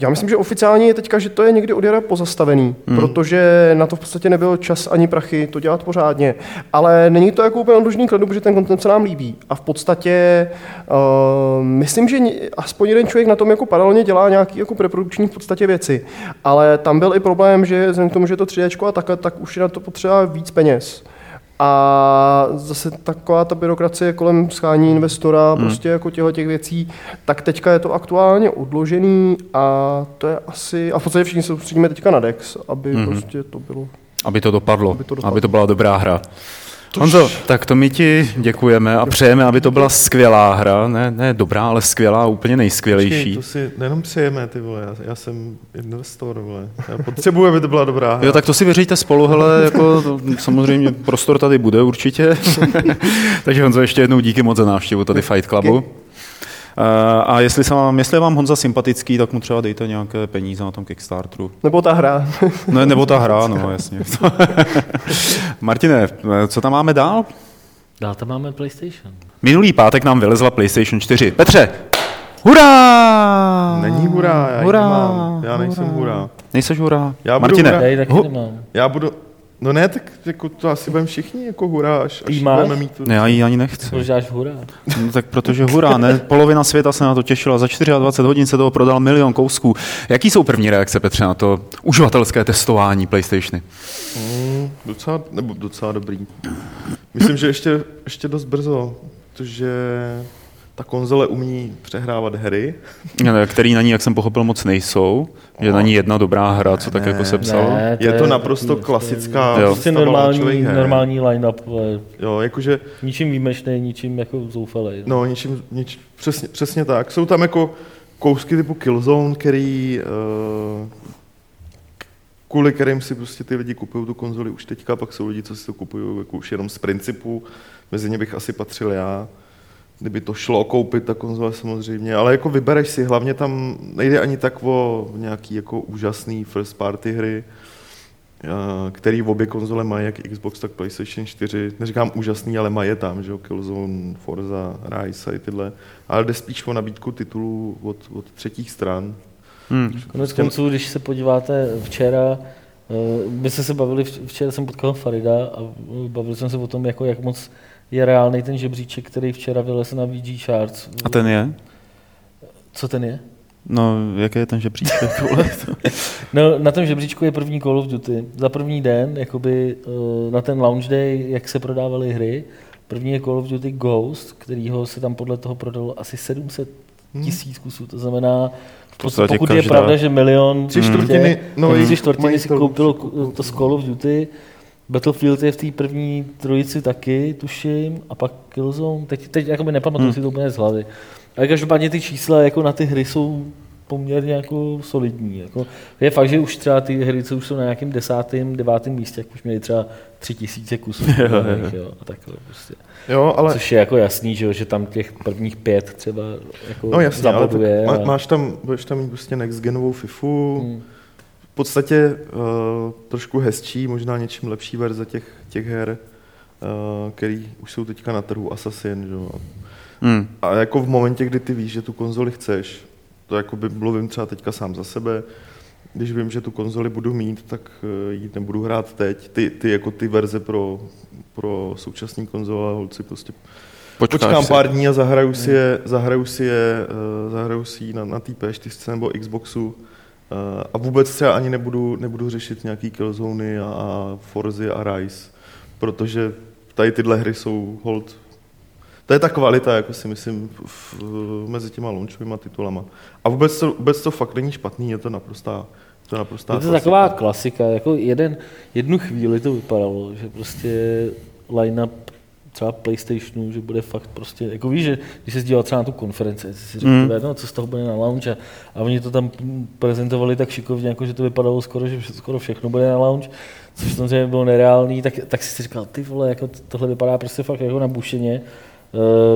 já myslím, že oficiálně je teďka, že to je někdy od jara pozastavený, hmm. protože na to v podstatě nebyl čas ani prachy to dělat pořádně. Ale není to jako úplně odložený kladu, protože ten kontent se nám líbí. A v podstatě uh, myslím, že aspoň jeden člověk na tom jako paralelně dělá nějaký jako preprodukční v podstatě věci. Ale tam byl i problém, že vzhledem k tomu, že je to 3D a takhle, tak už je na to potřeba víc peněz. A zase taková ta byrokracie kolem schání investora, hmm. prostě jako těchto těch věcí, tak teďka je to aktuálně odložený a to je asi, a v podstatě všichni se soustředíme teďka na DEX, aby hmm. prostě to bylo. Aby to dopadlo, aby to, dopadlo. aby to byla dobrá hra. Tož... Honzo, tak to my ti děkujeme a přejeme, aby to byla skvělá hra, ne, ne dobrá, ale skvělá, úplně nejskvělejší. Počkej, to si nejenom přejeme, ty vole, já, já jsem investor, vole, já potřebuji, aby to byla dobrá hra. Jo, tak to si věříte spolu, hele, jako to, samozřejmě prostor tady bude určitě. <laughs> Takže Honzo, ještě jednou díky moc za návštěvu tady Fight Clubu. Eh, a jestli, se vám, jestli je vám Honza sympatický, tak mu třeba dejte nějaké peníze na tom Kickstarteru. Nebo ta hra. <laughs> ne, nebo ta hra, no jasně. <laughs> Martine, co tam máme dál? Dál tam máme PlayStation. Minulý pátek nám vylezla PlayStation 4. Petře, Hurá! Není hurá, já hurá, nemám. Já nejsem hurá. hurá. Nejseš hurá? Já Martine. Hurá. Já taky nemám. Já budu, No ne, tak jako to asi budeme všichni jako hurá, až, až budeme mít tu... Ne, já ji ani nechci. Proč dáš hurá? No, tak protože hurá, ne? Polovina světa se na to těšila, za 24 hodin se toho prodal milion kousků. Jaký jsou první reakce, Petře, na to uživatelské testování PlayStationy? Mm, docela, nebo docela dobrý. Myslím, že ještě, ještě dost brzo, protože ta konzole umí přehrávat hry. Který na ní, jak jsem pochopil, moc nejsou. Že na ní jedna dobrá hra, co tak ne, jako se psalo. Ne, to je, to naprosto klasická jo. Prostě normální, normální line-up. Jo, jakože... Ničím výjimečný, ničím jako zoufalý. No, ničím, nič, přesně, přesně tak. Jsou tam jako kousky typu Killzone, který uh, kvůli kterým si prostě ty lidi kupují tu konzoli už teďka, pak jsou lidi, co si to kupují jako už jenom z principu. Mezi ně bych asi patřil já kdyby to šlo koupit, ta konzole samozřejmě, ale jako vybereš si, hlavně tam nejde ani tak o nějaký jako úžasný first party hry, eh, který v obě konzole mají, jak Xbox, tak PlayStation 4. Neříkám úžasný, ale mají je tam, že jo, Killzone, Forza, Rise a tyhle. Ale jde spíš o nabídku titulů od, od třetích stran. Hmm. Konec konců, když se podíváte včera, eh, my jsme se bavili, včera jsem potkal Farida a bavili jsme se o tom, jako jak moc je reálný ten žebříček, který včera vylez na VG Charts. A ten je? Co ten je? No, jaký je ten žebříček? <laughs> no, na tom žebříčku je první Call of Duty. Za první den, jakoby uh, na ten launch day, jak se prodávaly hry, první je Call of Duty Ghost, kterýho se tam podle toho prodalo asi 700 hmm. tisíc kusů. To znamená, v podstatě pokud každá. je pravda, že milion, tři čtvrtiny, no, tři čtvrtiny si koupilo to z Call of Duty, Battlefield je v té první trojici taky, tuším, a pak Killzone, teď, teď jakoby nepamatuji hmm. si to úplně z hlavy. Ale každopádně ty čísla jako na ty hry jsou poměrně jako solidní. Jako, je fakt, že už třeba ty hry, co už jsou na nějakém desátém, devátém místě, jak už měli třeba tři tisíce kusů. <laughs> jo, jo. Jo, a takhle prostě. Jo, ale... Což je jako jasný, že, že tam těch prvních pět třeba jako no, jasně, zaboduje. Ale má, máš tam, budeš tam mít prostě next genovou FIFU, hmm podstatě uh, trošku hezčí, možná něčím lepší verze těch, těch her, uh, který už jsou teďka na trhu, Assassin, že? Hmm. A jako v momentě, kdy ty víš, že tu konzoli chceš, to jako by mluvím třeba teďka sám za sebe, když vím, že tu konzoli budu mít, tak uh, ji nebudu hrát teď. Ty, ty jako ty verze pro, pro současný konzole, holci prostě Počkáš počkám si. pár dní a zahraju si je, zahraju si je, zahraju si ji na, na té P4 nebo Xboxu Eh, a vůbec třeba ani nebudu, nebudu řešit nějaký Killzony a, a Forzy a Rise, protože tady tyhle hry jsou hold to je ta kvalita, jako si myslím, v, v, mezi těma launchovými titulama. A vůbec to, vůbec to fakt není špatný, je to naprostá, to je naprostá Je to klasika. taková klasika, jako jeden, jednu chvíli to vypadalo, že prostě line-up třeba PlayStationu, že bude fakt prostě, jako víš, že když se díval třeba na tu konferenci, si řekl, mm. no, co z toho bude na launch a, a oni to tam prezentovali tak šikovně, jako že to vypadalo skoro, že skoro všechno bude na launch, což samozřejmě bylo nereálný, tak, tak si říkal, ty vole, jako tohle vypadá prostě fakt jako na bušeně. E,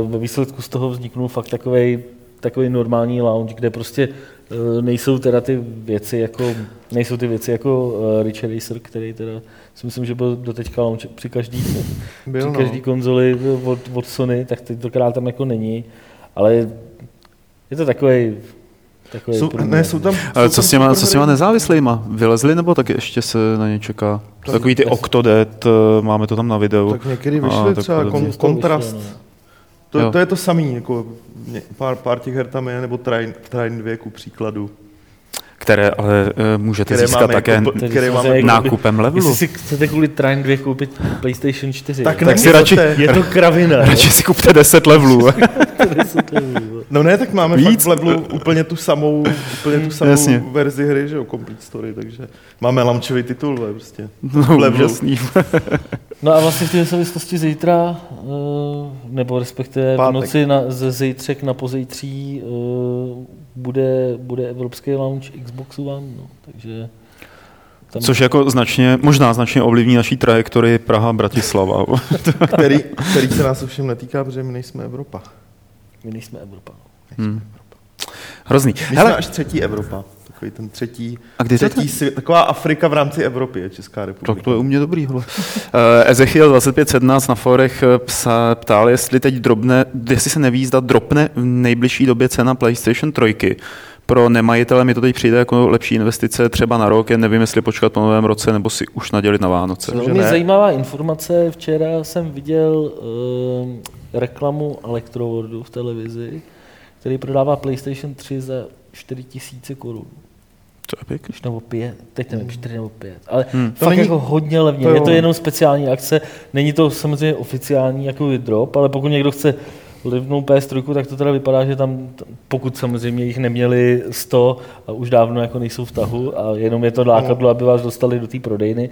ve výsledku z toho vzniknul fakt takový takový normální lounge, kde prostě uh, nejsou teda ty věci jako, nejsou ty věci jako uh, Rich Racer, který teda si myslím, že byl do teďka lounge při každý, Byl, při no. každý konzoli od, od Sony, tak tentokrát tam jako není, ale je to takový takový Jsou, průměr, ne, jsou tam, Ale jsou co tam s těma, co s těma nezávislýma? Vylezli nebo tak ještě se na ně čeká? To- Takový ty to- Octodad, eh, máme to tam na videu. Tak někdy A, vyšly tak třeba kon, kontrast. vyšlo, no. To, Jo. to je to samý, jako pár, pár těch her tam je, nebo Train, Train 2 ku příkladu. Které ale eh, můžete Které získat máme také jako- které máme jako nákupem kdyby- levelu. Jestli si chcete kvůli Trine 2 koupit PlayStation 4, Tak ne, si radši- je- to kravina. <laughs> jo. Radši si kupte 10 levelů. <laughs> No ne, tak máme Víc? Fakt v levelu úplně tu samou, úplně tu samou Jasně. verzi hry, že jo, Complete Story, takže máme launčový titul, vole, prostě. No, levelu. No a vlastně v té souvislosti zítra, eh, nebo respektive v Pátek. noci na, ze zítřek na pozítří eh, bude, bude evropský launch Xboxu One, no, takže tam Což jako značně, možná značně ovlivní naší trajektorii Praha-Bratislava. <laughs> Který, který se nás ovšem netýká, protože my nejsme Evropa. my nejsme Evropa. Hmm. Hrozný. My jsme Hele, až třetí Evropa. Takový ten třetí, a kdy to třetí svět, taková Afrika v rámci Evropy je Česká republika. Tak to je u mě dobrý, hele. Uh, <laughs> Ezechiel 2517 na forech eh, psa, ptal, jestli teď drobne, jestli se neví, zda dropne v nejbližší době cena PlayStation 3. Pro nemajitele mi to teď přijde jako lepší investice třeba na rok, jen nevím, jestli počkat po novém roce, nebo si už nadělit na Vánoce. Velmi zajímavá informace, včera jsem viděl eh, reklamu Electroworldu v televizi, který prodává PlayStation 3 za 4000 korun. To je pěkný. nebo pět, teď nevím, čtyři nebo pět, ale Hmm. hmm. To fakt není- jako hodně levně, to je to jenom speciální akce, není to samozřejmě oficiální jako drop, ale pokud někdo chce livnou PS3, tak to teda vypadá, že tam, pokud samozřejmě jich neměli 100 a už dávno jako nejsou v tahu a jenom je to lákadlo, aby vás dostali do té prodejny,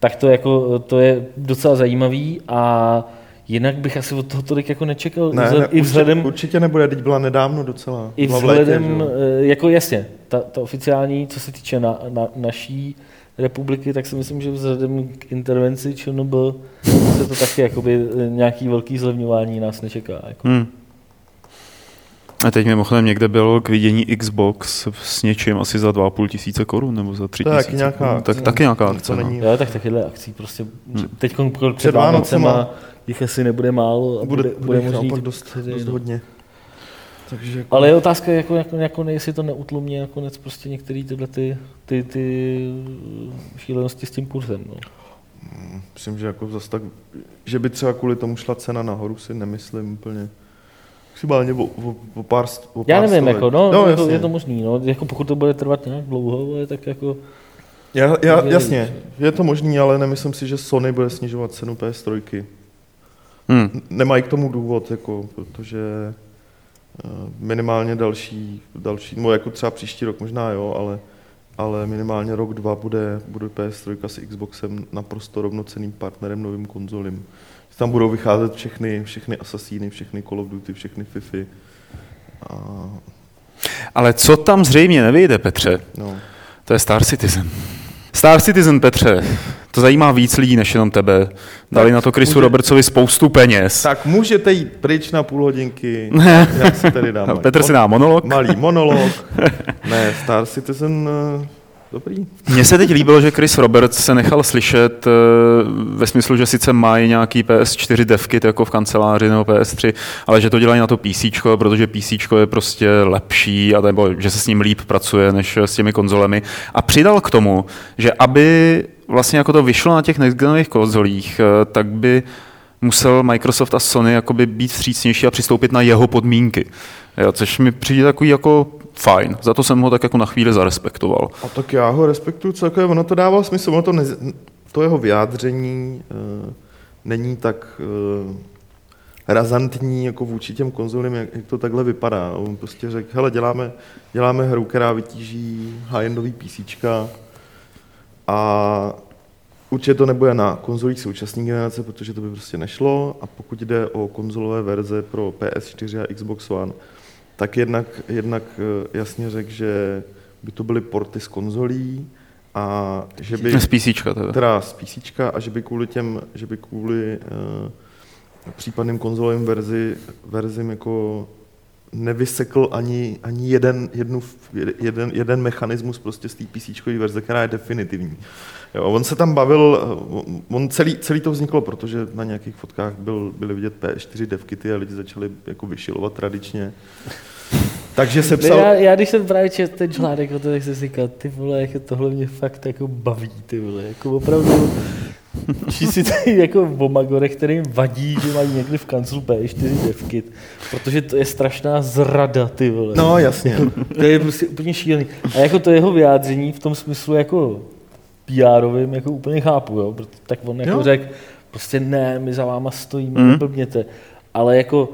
tak to, jako, to je docela zajímavý a jinak bych asi od toho tolik jako nečekal. Ne, Vzhled- ne, I vzhledem, určitě, určitě nebude, teď byla nedávno docela. i létě, vzhledem, že jo. eh, jako jasně, ta, ta oficiální, co se týče na, na, naší republiky, tak si myslím, že vzhledem k intervenci ČNB se to taky jakoby eh, nějaký velký zlevňování nás nečeká. Jako. Hmm. A teď mimochodem někde byl k vidění Xbox s něčím asi za 2,5 tisíce korun nebo za 3 To je tisíce. taky nějaká korun. akce, Tak, taky nějaká To akce. není- No. Jo, tak takovýhle akcí prostě Hmm. teď před, Před Vánocema Vánocema jich asi nebude málo a bude, bude, bude jich možný dost, dost hodně. Takže jako, Ale je otázka, jako, jako, jako jestli to neutlumí nakonec prostě některé tyhle ty, ty, ty šílenosti s tím kurzem. No. myslím, že jako zas tak, že by třeba kvůli tomu šla cena nahoru, si nemyslím úplně. Maximálně o, o, o pár, o Já pár nevím, stovek. jako, no, no je, to, jasně. je to možný, no, jako pokud to bude trvat nějak dlouho, ale tak jako, Já, já, jasně, je to možný, ale nemyslím si, že Sony bude snižovat cenu PS3. Hmm. Nemají k tomu důvod, jako, protože eh, minimálně další, další, no jako třeba příští rok možná jo, ale, ale minimálně rok, dva bude, bude PS3 s Xboxem naprosto rovnoceným partnerem novým konzolím. Tam budou vycházet všechny, všechny Assassiny, všechny Call of Duty, všechny FIFA. A, Ale co tam zřejmě nevyjde, Petře, no. to je Star Citizen. Star Citizen, Petře, to zajímá víc lidí než jenom tebe. Dali Tak na to Chrisu může- Robertsovi spoustu peněz. Tak můžete jít pryč na půl hodinky. Ne. Já si tady dám <laughs> Petr si dá monolog. Malý monolog. <laughs> Ne, Star Citizen, eh, dobrý. Mně se teď líbilo, že Chris Roberts se nechal slyšet eh, ve smyslu, že sice mají nějaký PS4 devkit jako v kanceláři nebo PS3, ale že to dělají na to PC, protože PC je prostě lepší, a nebo že se s ním líp pracuje než s těmi konzolemi. A přidal k tomu, že aby vlastně jako to vyšlo na těch nextgenových konzolích, eh, tak by musel Microsoft a Sony jakoby být vstřícnější a přistoupit na jeho podmínky. Jo, což mi přijde takový jako fajn. Za to jsem ho tak jako na chvíli zarespektoval. A tak já ho respektuju celkově, ono to dávalo smysl, ono to, ne, to jeho vyjádření uh, není tak uh, razantní jako vůči těm konzolím, jak, jak to takhle vypadá. On prostě řekl, hele, děláme, děláme hru, která vytíží high-endový PC a určitě to nebude na konzolích současné generace, protože to by prostě nešlo a pokud jde o konzolové verze pro PS4 a Xbox One, tak jednak, jednak eh, jasně řekl, že by to byly porty z konzolí a že by... Z PC teda. Teda z PC a že by kvůli těm, že by kvůli uh, případným konzolovým verzi, verzím jako nevysekl ani, ani jeden, jednu, jeden, jeden mechanismus prostě z té PC verze, která je definitivní. Jo, on se tam bavil, on celý, celý to vzniklo, protože na nějakých fotkách byl, byly vidět P4 devkity a lidi začali jako vyšilovat tradičně. Takže se psal... Já, já, když jsem právě četl ten článek o to, tak jsem si říkal, ty vole, jako tohle mě fakt jako baví, ty vole, jako opravdu Píší si tady jako o Magorech, kterým vadí, že mají někdy v kanclu P4 devkit, protože to je strašná zrada, ty vole. No, jasně. To je prostě úplně šílený. A jako to jeho vyjádření v tom smyslu jako PR-ovým jako úplně chápu, jo? tak on jako řekl, prostě ne, my za váma stojíme, mm. neblbněte. Ale jako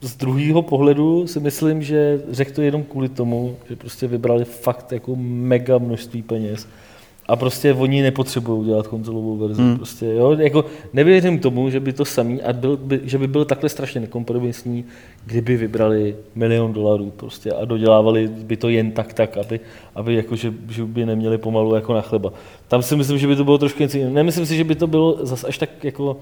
z druhého pohledu si myslím, že řekl to jenom kvůli tomu, že prostě vybrali fakt jako mega množství peněz a prostě oni nepotřebují dělat konzolovou verzi. Hmm. Prostě, jo? Jako, nevěřím tomu, že by to samý, a byl, by, že by byl takhle strašně nekompromisní, kdyby vybrali milion dolarů prostě a dodělávali by to jen tak, tak, aby, aby jako, že, že by neměli pomalu jako na chleba. Tam si myslím, že by to bylo trošku něco jiného. Nemyslím si, že by to bylo zase až tak jako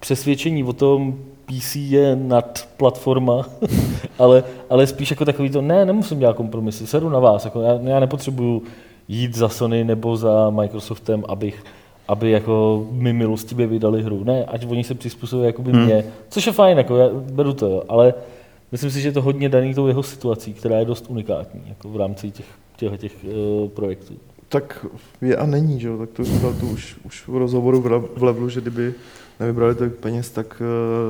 přesvědčení o tom, PC je nad platforma, <laughs> ale, ale spíš jako takový to, ne, nemusím dělat kompromisy, sedu na vás, jako já, já nepotřebuju jít za Sony nebo za Microsoftem, abych aby jako mi milostivě vydali hru. Ne, ať oni se přizpůsobí jakoby hmm. mě, což je fajn, jako já beru to, jo, ale myslím si, že je to hodně daný tou jeho situací, která je dost unikátní jako v rámci těch, těch, těch uh, projektů. Tak je a není, že jo? tak to říkal tu už, už v rozhovoru v levelu, že kdyby nevybrali tolik peněz, tak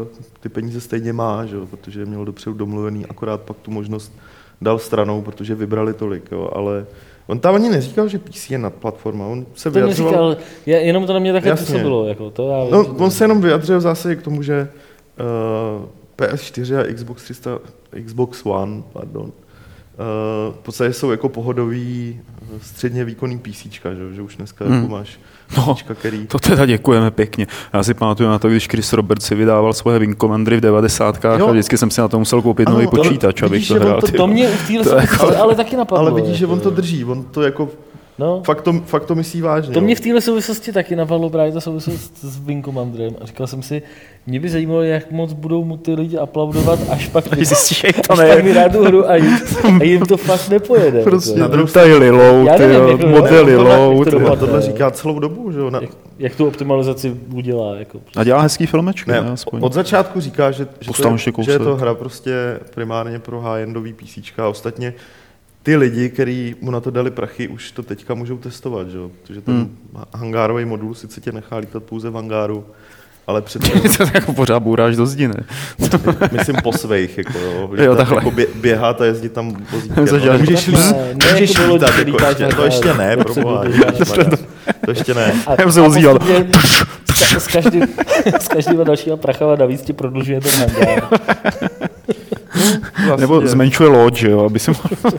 uh, ty peníze stejně má, že jo? protože je měl dopředu domluvený, akorát pak tu možnost dal stranou, protože vybrali tolik, jo? ale On tam ani neříkal, že PC je nad platforma, on se to vyjadřoval... Neříkal, jenom to na mě také působilo. Jako, to já vím, no, on se jenom vyjadřil v zásadě k tomu, že uh, PS4 a Xbox 300, Xbox One, pardon, uh, v podstatě jsou jako pohodový středně výkonný PC, že, že už dneska hmm. jako máš No, který... to teda děkujeme pěkně. Já si pamatuju na to, když Chris Roberts si vydával svoje Wing Commandery v 90. a vždycky jsem si na to musel koupit ano, nový počítač, abych to hrál. To, to mě v téhle jako... ale taky napadlo. Ale vidíš, že on to drží, on to jako No. Fakt, to, fakt to myslí vážně. To mě v téhle souvislosti taky napadlo právě ta souvislost s Wing Commanderem a říkal jsem si, mě by zajímalo, jak moc budou mu ty lidi aplaudovat, až pak, vy, zjistíš, až to pak vyhrát tu hru a jim, a jim to fakt nepojede. Prostě jako. na druhou stranu load, jako, modely load. Tohle, tohle říká celou dobu, že jo. Jak, jak, tu optimalizaci udělá. Jako, prostě. A dělá hezký filmečky. Ne, ne, od začátku říká, že, že, to, je, že je to hra prostě primárně pro high-endový PC. A ostatně ty lidi, kteří mu na to dali prachy, už to teďka můžou testovat, že? protože ten hmm. hangárový modul sice tě nechá lítat pouze v hangáru, ale přece... <laughs> to jako pořád bůráš do zdi, ne? Myslím po svých, jako jo. <laughs> jo takhle. Jako bě, běhat a jezdit tam vozítkem. No, můžeš, ne, můžeš jako lítat, jako ještě, to ještě ne, proboha. To ještě ne. A, Já jsem vozíval. <laughs> S, každým, s každým dalšího prachava navíc ti prodlužuje ten hangár. Vlastně. Nebo zmenšuje loď, že jo, aby si mohl... <laughs>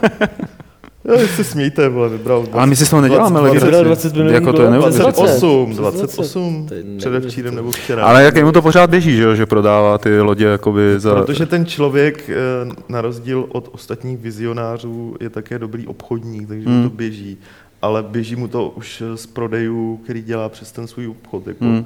Jo, se smějte, vole, vybral. 20, Ale my si z toho neděláme 20, 20, 20 minut jako to je 28, 28, předevčírem nebo včera. Ale jak jemu to pořád běží, že, jo, že prodává ty lodě jakoby za... Protože ten člověk, eh, na rozdíl od ostatních vizionářů, je také dobrý obchodník, takže hmm. mu to běží. Ale běží mu to už z prodejů, který dělá přes ten svůj obchod. Jako. Hmm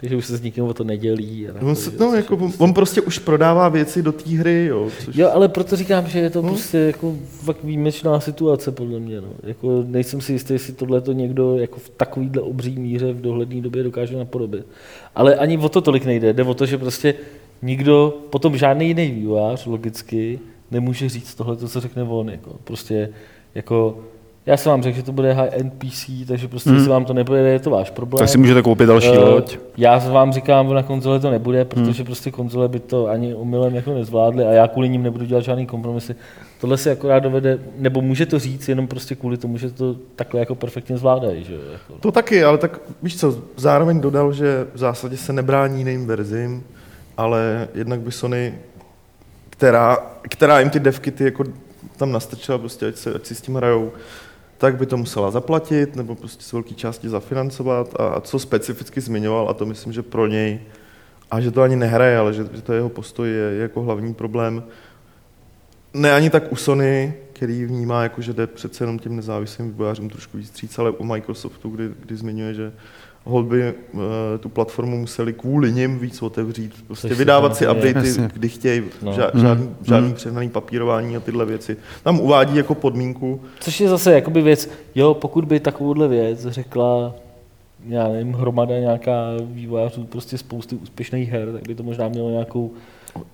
takže už se s nikým o to nedělí. A on, se, no, jako, on, on prostě už prodává věci do té hry. Jo, což... jo, ale proto říkám, že je to no. prostě jako fakt výjimečná situace podle mě. No. Jako, nejsem si jistý, jestli tohle to někdo jako v takovýhle obří míře v dohledné době dokáže napodobit. Ale ani o to tolik nejde. Jde o to, že prostě nikdo, potom žádný jiný vývojář logicky nemůže říct tohle, co řekne on. Jako. Prostě jako já jsem vám řekl, že to bude high-end PC, takže prostě, hmm. jestli vám to nebude, je to váš problém. Tak si můžete koupit další uh, loď. Já vám říkám, že na konzole to nebude, protože hmm. prostě konzole by to ani umylem jako nezvládly a já kvůli ním nebudu dělat žádný kompromisy. Tohle se akorát dovede, nebo může to říct jenom prostě kvůli tomu, že to takhle jako perfektně zvládají. Že? Jako. To taky, ale tak víš co, zároveň dodal, že v zásadě se nebrání jiným verzím, ale jednak by Sony, která, která jim ty devkity jako tam nastrčila, prostě ať, se, ať si s tím hrajou, tak by to musela zaplatit nebo prostě z velké části zafinancovat. A, a co specificky zmiňoval, a to myslím, že pro něj, a že to ani nehraje, ale že, že to jeho postoj je, jako hlavní problém, ne ani tak u Sony, který vnímá, jako, že jde přece jenom těm nezávislým vývojářům trošku víc stříc, ale u Microsoftu, kdy, kdy zmiňuje, že hold by uh, tu platformu museli kvůli nim víc otevřít. Prostě Což vydávat si updaty, kdy chtějí, No. no. žádný, žádný přehnaný papírování a tyhle věci. Tam uvádí jako podmínku, Což je zase jakoby věc, jo, pokud by takovouhle věc řekla já nevím, hromada nějaká vývojářů, prostě spousty úspěšných her, tak by to možná mělo nějakou,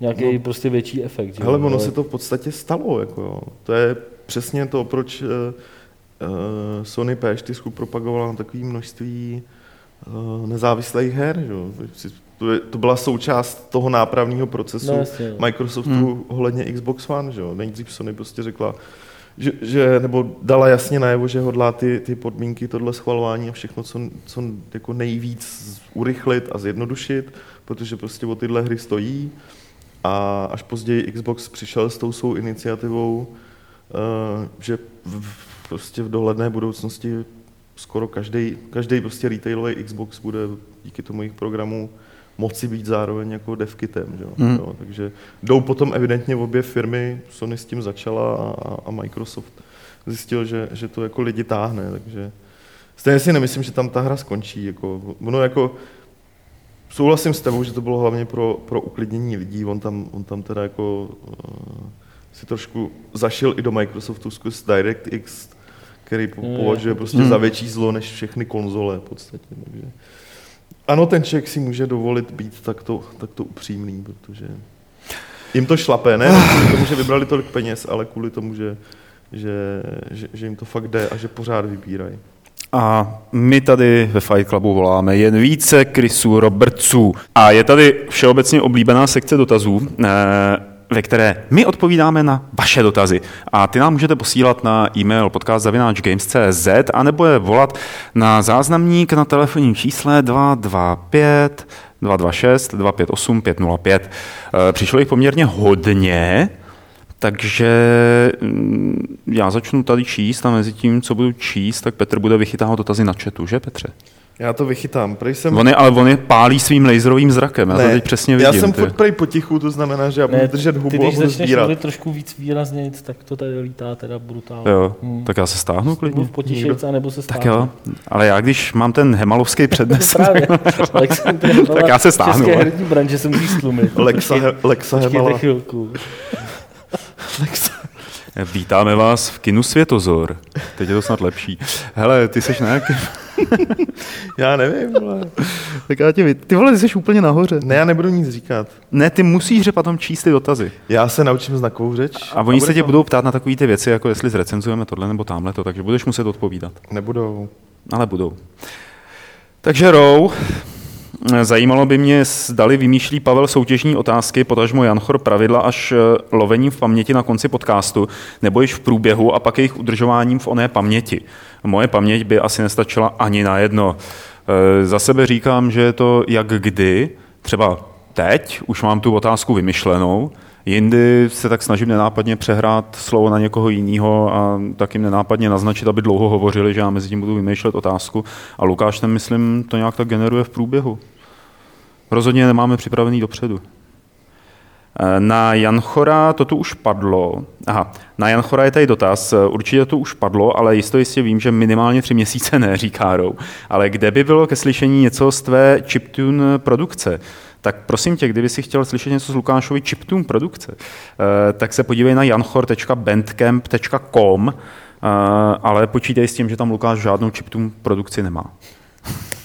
nějaký no. prostě větší efekt. Že? Hele, jo? ono Ale- se to v podstatě stalo. Jako jo. To je přesně to, proč uh, uh, Sony P4 propagovala na takové množství uh, nezávislých her. Že? jo. To, byla součást toho nápravního procesu No, jasně, jo. Microsoftu hmm. ohledně Xbox One. Že? Nejdřív Sony prostě řekla, že, že, nebo dala jasně najevo, že hodlá ty, ty podmínky, tohle schvalování a všechno, co, co jako nejvíc urychlit a zjednodušit, protože prostě o tyhle hry stojí. A až později Xbox přišel s tou svou iniciativou, eh, že v- prostě v dohledné budoucnosti skoro každý, každý prostě retailový Xbox bude díky tomu jejich programu moci být zároveň jako devkitem. Že? jo. Hmm. Jo, takže jdou potom evidentně obě firmy, Sony s tím začala a, a Microsoft zjistil, že, že to jako lidi táhne, takže stejně si nemyslím, že tam ta hra skončí. Jako, ono jako, souhlasím s tebou, že to bylo hlavně pro, pro uklidnění lidí, on tam, on tam teda jako uh, si trošku zašel i do Microsoftu skrz DirectX, který po, považuje prostě Mm. za větší zlo než všechny konzole v podstatě. Takže. Ano, ten člověk si může dovolit být takto, takto upřímný, protože jim to šlape, ne kvůli tomu, že vybrali tolik peněz, ale kvůli tomu, že, že, že, že jim to fakt jde a že pořád vybírají. A my tady ve Fight Clubu voláme jen více Chrisu Robertsů. A je tady všeobecně oblíbená sekce dotazů, eh, ve které my odpovídáme na vaše dotazy. A ty nám můžete posílat na e-mail podcast.games.cz a nebo je volat na záznamník na telefonním čísle 225 226 258 505. Eh, Přišlo jich poměrně hodně, takže mm, já začnu tady číst a mezi tím, co budu číst, tak Petr bude vychytávat dotazy na chatu, že Petře? Já to vychytám. Prej jsem... On je, ale on je pálí svým laserovým zrakem, já to teď přesně vidím. já jsem ty. furt prej potichu, to znamená, že já budu Ne, držet ty, hubu a když budu začneš sbírat. mluvit trošku víc výrazně, tak to tady lítá teda brutálně. Jo, Hmm. tak já se stáhnu klidně. Mluv potišejc, anebo se Tak stáhni. jo, ale já když mám ten hemalovský přednes, <laughs> právě. <laughs> Tak já se stáhnu, České herní branže se musí stlumit. Lexa, He- Lexa Hemala. chvilku. vítáme vás v kinu Světozor. Teď je to snad lepší. Hele, ty seš na jaký... Já nevím, ale... Tak já ti, ty vole, ty jsi úplně nahoře. Ne, já nebudu nic říkat. Ne, ty musíš že potom číst ty dotazy. Já se naučím znakovou řeč. A oni bude se tě budou ptát na takové ty věci, jako jestli zrecenzujeme tohle nebo tamhle to, takže budeš muset odpovídat. Nebudou. Ale budou. Takže Rou, zajímalo by mě, zdali vymýšlí Pavel soutěžní otázky, potažmo Janchor pravidla až eh, lovením v paměti na konci podcastu, nebo již v průběhu a pak jejich udržováním v oné paměti. Moje paměť by asi nestačila ani na jedno. Eh, Za sebe říkám, že je to jak kdy, třeba teď už mám tu otázku vymyšlenou, Jindy se tak snažím nenápadně přehrát slovo na někoho jiného a tak jim nenápadně naznačit, aby dlouho hovořili, že já mezi tím budu vymýšlet otázku. A Lukáš ten, myslím, to nějak tak generuje v průběhu. Rozhodně nemáme připravený dopředu. Eh, Na Janchora to tu už padlo. Aha, na Janchora je tady dotaz. Určitě to už padlo, ale jisto jistě vím, že minimálně tři měsíce <laughs> ne, říká Rou. Ale kde by bylo ke slyšení něco z tvé chiptune produkce? Tak prosím tě, kdyby si chtěl slyšet něco z Lukášovy chiptune produkce, eh, tak se podívej na janchor.bandcamp.com, eh, ale počítej s tím, že tam Lukáš žádnou chiptune produkci nemá.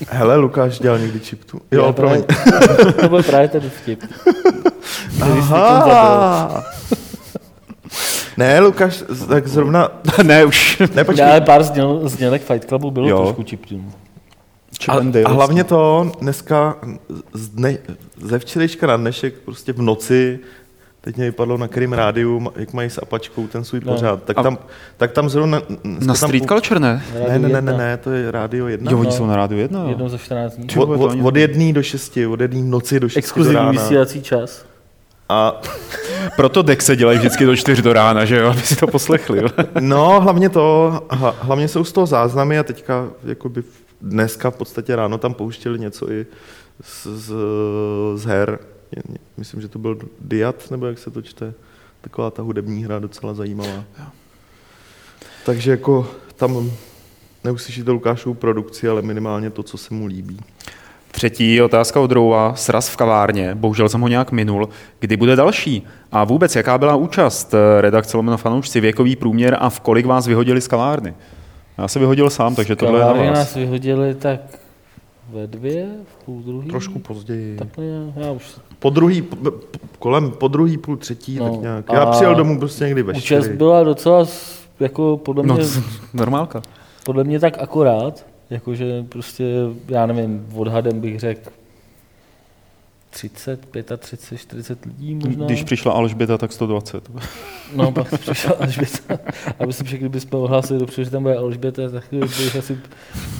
Hele, Lukáš dělal někdy chiptu. Jo, Já promiň. <laughs> To byl právě ten vtip. Aha. Ne, Lukáš, tak zrovna... <laughs> ne, už. Ne, počkej. Ale pár zněl, znělek Fight Clubu bylo Jo. trošku chiptune. A, a hlavně to dneska, z dne, ze včerejška na dnešek, prostě v noci, teď mě vypadlo na kterým rádiu, jak mají s Apačkou ten svůj No. pořád, tak A- tam, tak tam zrovna... Na tam Street pu- Culture ne? Ne, ne, ne, ne, ne, to je rádio jedna. Jo, oni jsou na rádiu jedna. jo. Jednou za 14 dní. Od, od, od jedné do šesti, od jedné v noci do šesti do Exkluzivní rána. vysílací čas. A <laughs> Proto Dexe dělají vždycky do čtyř do rána, že jo, aby si to poslechli. Jo? No, hlavně to, hla- hlavně jsou z toho záznamy a teďka jakoby dneska v podstatě ráno tam pouštěli něco i z, z, z her. Myslím, že to byl Diat, nebo jak se to čte. Taková ta hudební hra docela zajímavá. Takže jako tam neuslyšíte Lukášovu produkci, ale minimálně to, co se mu líbí. Třetí otázka od Rouva, sraz v kavárně, bohužel jsem ho nějak minul. Kdy bude další? A vůbec, jaká byla účast eh, redakce Lomeno fanoušci, věkový průměr a v kolik vás vyhodili z kavárny? Já se vyhodil sám, takže tohle je na vás. nás vyhodili tak ve dvě, v půl druhý. Trošku později. Tak nějak, já už Po druhý, po, kolem po druhý, půl třetí, No, tak nějak. Já přijel domů prostě někdy ve účast byla docela, jako podle mě, No, <laughs> normálka. podle mě tak akorát, jakože prostě, já nevím, odhadem bych řekl 30, 35, 40 lidí možná. Když přišla Alžběta, tak 120. No, pak přišla Alžběta. A myslím, že kdybychom ohlásili dopředu, že tam bude Alžběta, tak bych asi,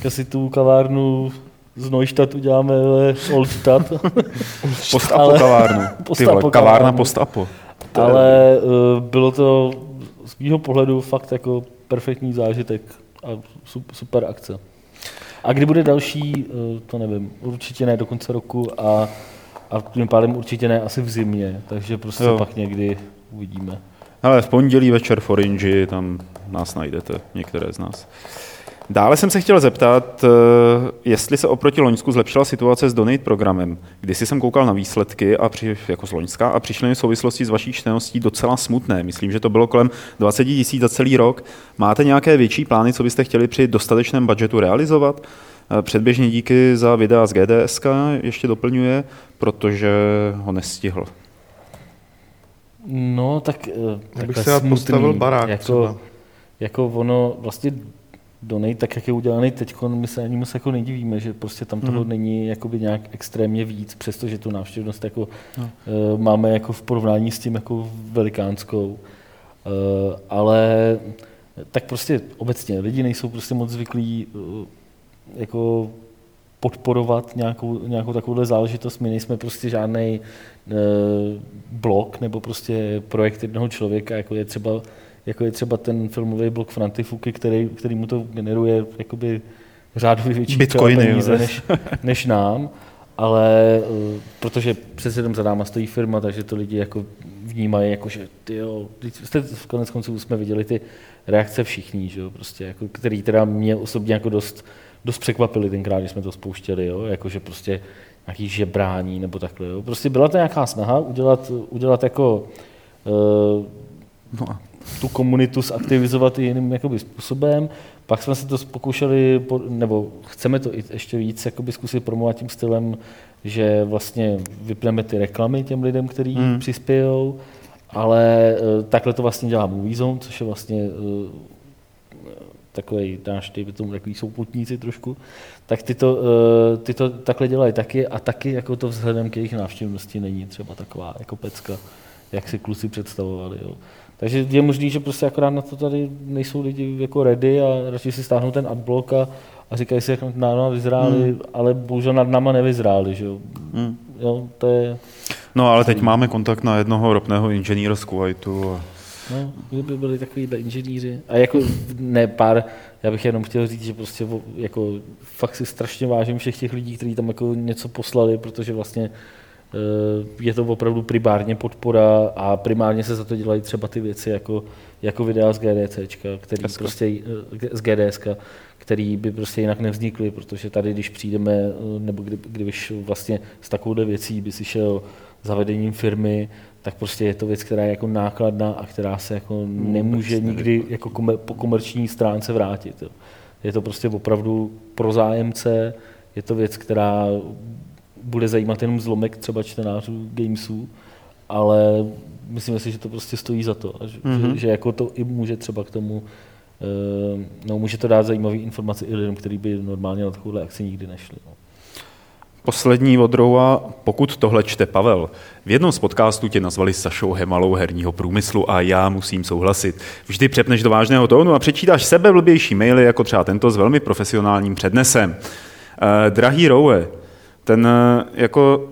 asi tu kavárnu z Neustadt uděláme ale Oldstadt. Postapo Ale- kavárnu. Ty Postapo vole, kavárna postapo. Ale uh, bylo to z mýho pohledu fakt jako perfektní zážitek a su- super akce. A kdy bude další, uh, to nevím, určitě ne do konce roku a, a tím pádem určitě ne asi v zimě, takže prostě Jo. pak někdy uvidíme. Ale v pondělí večer v Orange, tam nás najdete, některé z nás. Dále jsem se chtěl zeptat, eh, jestli se oproti Loňsku zlepšila situace s Donate programem. Když jsem koukal na výsledky a při, jako z Loňska a přišly mi v souvislosti s vaší čtenností docela smutné. Myslím, že to bylo kolem 20 tisíc za celý rok. Máte nějaké větší plány, co byste chtěli při dostatečném budžetu realizovat? Eh, Předběžně díky za videa z GDSK ještě doplňuje, protože ho nestihl. No, tak eh, Já bych rád smutný, postavil barák jako, třeba. jako ono vlastně Donate, tak jak je udělaný teď, my se ani moc jako nedivíme, že prostě tam toho Mhm. není jakoby nějak extrémně víc, přestože tu návštěvnost jako, no. uh, máme jako v porovnání s tím jako velikánskou. Uh, ale tak prostě obecně lidi nejsou prostě moc zvyklí uh, jako podporovat nějakou, nějakou takovouhle záležitost. My nejsme prostě žádný e, blok nebo prostě projekt jednoho člověka, jako je třeba, jako je třeba ten filmový blok Frantifuky, který, který mu to generuje jakoby řádově větší Bitcoiny, peníze jo. než, <laughs> než nám, ale e, protože přece jenom za náma stojí firma, takže to lidi jako vnímají, jako že ty jo, jste v konec konců jsme viděli ty reakce všichni, že jo, prostě, jako, který teda mě osobně jako dost, dost překvapili tenkrát, když jsme to spouštěli, jo, jakože prostě nějaký žebrání nebo takhle, jo. Prostě byla to nějaká snaha udělat, udělat jako uh, No a tu komunitu zaktivizovat i jiným jakoby, způsobem. Pak jsme se to pokoušeli, po- nebo chceme to i ještě víc jakoby, zkusit promovat tím stylem, že vlastně vypneme ty reklamy těm lidem, kteří hmm. přispějou, ale eh, takhle to vlastně dělá Movie Zone, což je vlastně eh, takový náš, dejme tomu, takový souputníci trošku, tak ty to, eh, ty to takhle dělají taky a taky jako to vzhledem k jejich návštěvnosti není třeba taková jako pecka, jak si kluci představovali. Jo. Takže je možný, že prostě akorát na to tady nejsou lidi jako ready a radši si stáhnou ten adblock a, a říkají si, jak nad náma vyzráli, hmm. ale bohužel nad náma nevyzráli. Že jo. Hmm. Jo, to je, No ale teď máme kontakt na jednoho ropného inženýra z Kuwaitu. A... no, kdyby byli takový inženýři. A jako ne pár, já bych jenom chtěl říct, že prostě jako fakt si strašně vážím všech těch lidí, kteří tam jako něco poslali, protože vlastně eh, je to opravdu primárně podpora a primárně se za to dělají třeba ty věci jako, jako videa z GDCčka, který Hezko. prostě, eh, z GDSka, který by prostě jinak nevznikly, protože tady, když přijdeme, eh, nebo kdy, když vlastně s takovouhle věcí by si šel zavedením firmy, tak prostě je to věc, která je jako nákladná a která se jako nemůže nikdy jako komer, po komerční stránce vrátit. Jo. Je to prostě opravdu pro zájemce, je to věc, která bude zajímat jenom zlomek třeba čtenářů gamesů, ale myslím si, že to prostě stojí za to. Že, Mhm. mm-hmm. že, že jako to i může třeba k tomu, eh, no může to dát zajímavé informace i lidem, kteří by normálně na takovouhle akci nikdy nešli. No. Poslední od Roua, pokud tohle čte Pavel. V jednom z podcastů tě nazvali Sašou Hemalou herního průmyslu a já musím souhlasit. Vždy přepneš do vážného tónu a přečítáš sebe blbější maily, jako třeba tento s velmi profesionálním přednesem. Eh, drahý Roue, ten eh, jako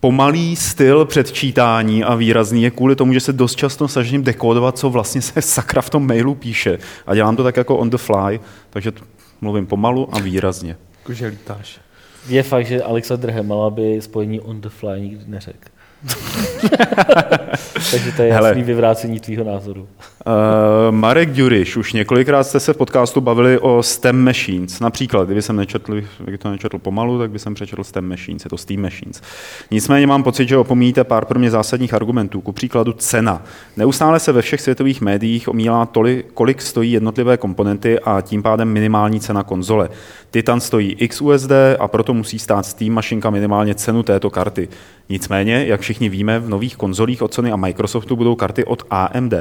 pomalý styl předčítání a výrazný je kvůli tomu, že se dost často snažím dekodovat, co vlastně se <laughs> sakra v tom mailu píše. A dělám to tak jako on the fly, takže mluvím pomalu a výrazně. Jakože lítáš. Je fakt, že Alexander Hemala by spojení on the fly nikdy neřekl. <laughs> <laughs> Takže to je jasný vyvrácení tvýho názoru. Uh, Marek Duriš, už několikrát jste se v podcastu bavili o STEM Machines. Například, kdyby jsem nečetl, kdyby to nečetl pomalu, tak by jsem přečetl STEM Machines, je to Steam Machines. Nicméně mám pocit, že opomíjíte pár pro mě zásadních argumentů. Ku příkladu cena. Neustále se ve všech světových médiích omílá tolik, kolik stojí jednotlivé komponenty a tím pádem minimální cena konzole. Titan stojí XUSD a proto musí stát Steam mašinka minimálně cenu této karty. Nicméně, jak všichni víme, v nových konzolích od Sony a Microsoftu budou karty od AMD,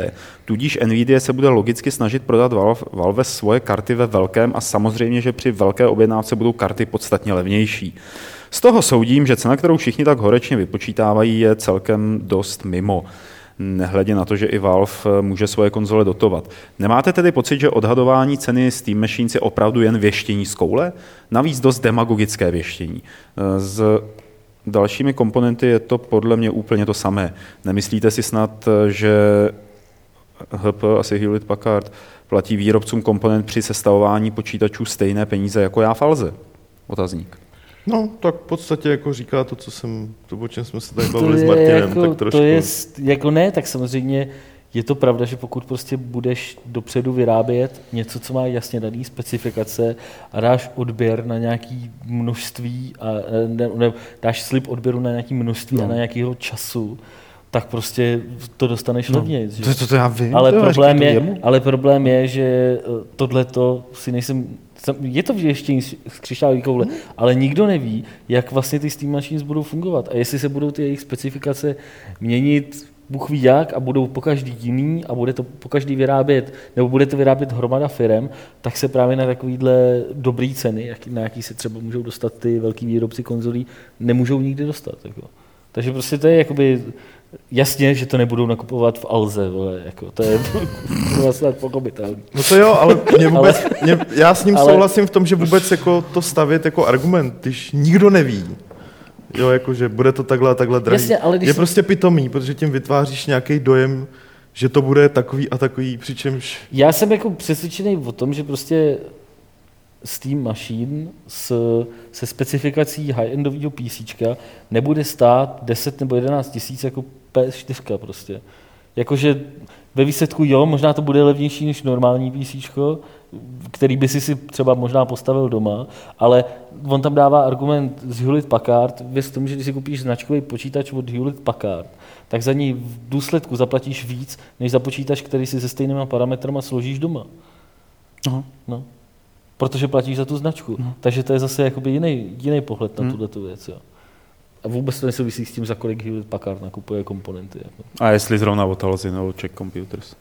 tudíž Nvidia se bude logicky snažit prodat Valve, Valve svoje karty ve velkém a samozřejmě, že při velké objednávce budou karty podstatně levnější. Z toho soudím, že cena, kterou všichni tak horečně vypočítávají, je celkem dost mimo nehledě na to, že i Valve může svoje konzole dotovat. Nemáte tedy pocit, že odhadování ceny Steam Machines je opravdu jen věštění z koule? Navíc dost demagogické věštění. Z dalšími komponenty je to podle mě úplně to samé. Nemyslíte si snad, že HP, asi Hewlett Packard, platí výrobcům komponent při sestavování počítačů stejné peníze jako já Falze? Otazník. No, tak v podstatě jako říká to, co jsem, to, o čem jsme se tady bavili s Martinem, jako, tak trošku. To je, jako ne, tak samozřejmě je to pravda, že pokud prostě budeš dopředu vyrábět něco, co má jasně daný specifikace a dáš odběr na nějaký množství a ne, ne, dáš slib odběru na nějaký množství no. a na nějakého času, tak prostě to dostaneš no, levněji. To, to, to já vím. Ale, to problém je, ale problém je, že eh, tohle to si nejsem je to věštění z křišťálové koule, hmm. ale nikdo neví, jak vlastně ty Steam Machines budou fungovat a jestli se budou ty jejich specifikace měnit Bůh ví jak a budou po každý jiný a bude to po každý vyrábět, nebo bude to vyrábět hromada firem, tak se právě na takovýhle dobrý ceny, na jaký se třeba můžou dostat ty velký výrobci konzolí, nemůžou nikdy dostat. Jako. Takže prostě to je jakoby Jasně, že to nebudou nakupovat v Alze, vole, jako, to je <laughs> vlastně pochopitelné. No to jo, ale, mě vůbec, ale mě, já s ním ale, souhlasím v tom, že vůbec jako to stavět jako argument, když nikdo neví, jo, jako, že bude to takhle a takhle drahý, Jasně, ale když je jsi... prostě pitomý, protože tím vytváříš nějaký dojem, že to bude takový a takový, přičemž... Já jsem jako přesvědčený o tom, že prostě Steam Machine s, se specifikací high-endového PC nebude stát 10 nebo 11 tisíc jako PS4 prostě. Jakože ve výsledku jo, možná to bude levnější než normální PC, který by si si třeba možná postavil doma, ale on tam dává argument z Hewlett Packard, věc tom, že když si koupíš značkový počítač od Hewlett Packard, tak za ní v důsledku zaplatíš víc, než za počítač, který si se stejnými parametrama složíš doma. Aha. No. Protože platíš za tu značku. No. Takže to je zase jakoby jiný, jiný pohled na hmm. tuhle věc. Jo. A vůbec to nesouvisí s tím, za kolik Hewlett Packard nakupuje komponenty. Jako. A jestli zrovna od Alzi nebo Czech Computers.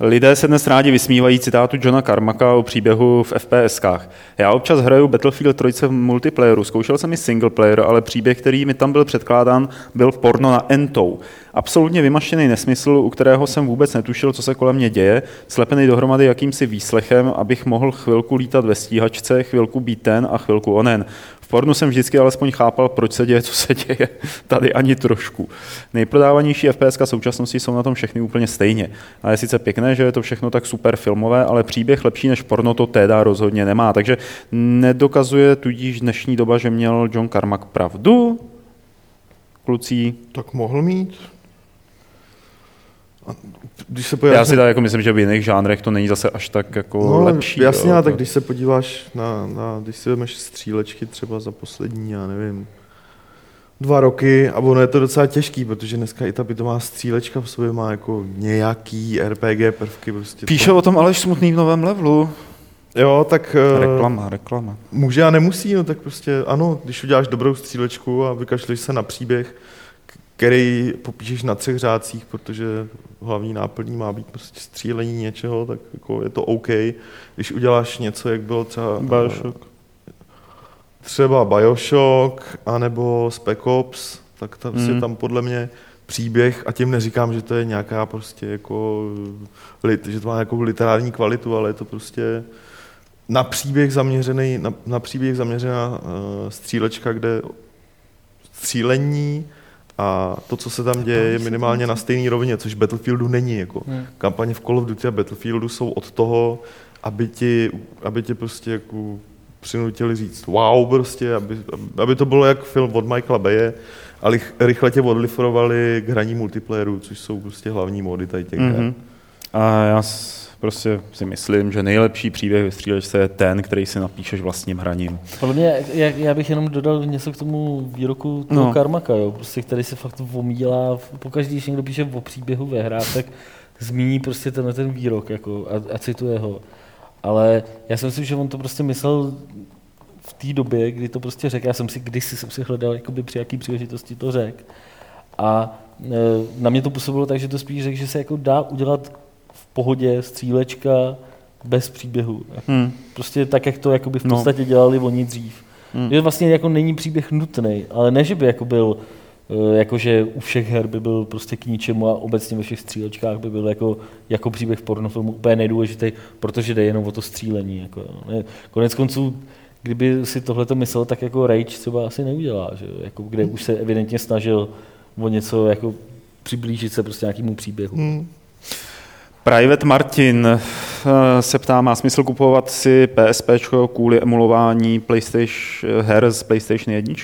Lidé se dnes rádi vysmívají citátu Johna Carmacka o příběhu v FPSkách. Já občas hraju Battlefield 3 v multiplayeru, zkoušel jsem i single player, ale příběh, který mi tam byl předkládán, byl porno na entou. Absolutně vymaštěný nesmysl, u kterého jsem vůbec netušil, co se kolem mě děje, slepený dohromady jakýmsi výslechem, abych mohl chvilku lítat ve stíhačce, chvilku být ten a chvilku onen. V pornu jsem vždycky alespoň chápal, proč se děje, co se děje. <laughs> Tady ani trošku. Nejprodávanější FPS současnosti jsou na tom všechny úplně stejně. A je sice pěkné, že je to všechno tak super filmové, ale příběh lepší než porno to teda rozhodně nemá. Takže nedokazuje tudíž dnešní doba, že měl John Carmack pravdu. Klucí. Tak mohl mít. Když se podíváš... Já si tak jako myslím, že v jiných žánrech to není zase až tak jako no, lepší. Jasně, jo, tak když se podíváš na, na, když si vezmeš střílečky třeba za poslední, já nevím, dva roky a ono je to docela těžký, protože dneska i ta bytová střílečka v sobě má jako nějaký RPG prvky. Prostě Píše to... o tom Aleš Smutný v novém levelu. Jo, tak... Eh, reklama, reklama. Může a nemusí, no tak prostě ano, když uděláš dobrou střílečku a vykašleš se na příběh, který popíšeš na třech řádcích, protože hlavní náplní má být prostě střílení něčeho, tak jako je to OK. Když uděláš něco, jak bylo třeba... Bioshock. Třeba Bioshock, anebo Spec Ops, tak tam, mm. tam podle mě příběh, a tím neříkám, že to je nějaká prostě jako, že to má nějakou literární kvalitu, ale je to prostě na příběh zaměřený, na, na příběh zaměřená uh, střílečka, kde střílení a to, co se tam děje, je minimálně na stejné rovině, což Battlefieldu není. Jako. Hmm. Kampaně v Call of Duty a Battlefieldu jsou od toho, aby ti, aby ti prostě jako přinutili říct wow prostě, aby, aby to bylo jak film od Michaela Baye, a lich- rychle tě odliforovali k hraní multiplayeru, což jsou prostě hlavní módy tady těch mm-hmm. Mhm. A já s- prostě si myslím, že nejlepší příběh ve střílečce je ten, který si napíšeš vlastním hraním. Podle mě, jak, já bych jenom dodal něco k tomu výroku toho No. Karmaka, jo, prostě, který se fakt omílá. Pokaždý, když někdo píše o příběhu ve hrách, tak zmíní prostě tenhle ten výrok jako, a, a cituje ho. Ale já si myslím, že on to prostě myslel v té době, kdy to prostě řekl. Já jsem si kdysi jsem si hledal, jakoby při jaký příležitosti to řekl. A e, na mě to působilo tak, že to spíš řekl, že se jako dá udělat v pohodě střílečka bez příběhu. Hmm. Prostě tak, jak to jakoby v No. podstatě dělali oni dřív. Hmm. Že vlastně jako není příběh nutný, ale ne, že by jako byl, eh, jakože u všech her by byl prostě k ničemu a obecně ve všech střílečkách by byl jako, jako příběh v pornofilmu úplně nejdůležitý, protože jde jenom o to střílení. Jako, ne, konec konců, kdyby si tohle myslel, tak jako Rage třeba asi neudělá, že? Jako, kde už se evidentně snažil o něco jako přiblížit se prostě nějakému příběhu. Hmm. Private Martin eh, se ptá, má smysl kupovat si PSP kvůli emulování PlayStation, her z PlayStation 1?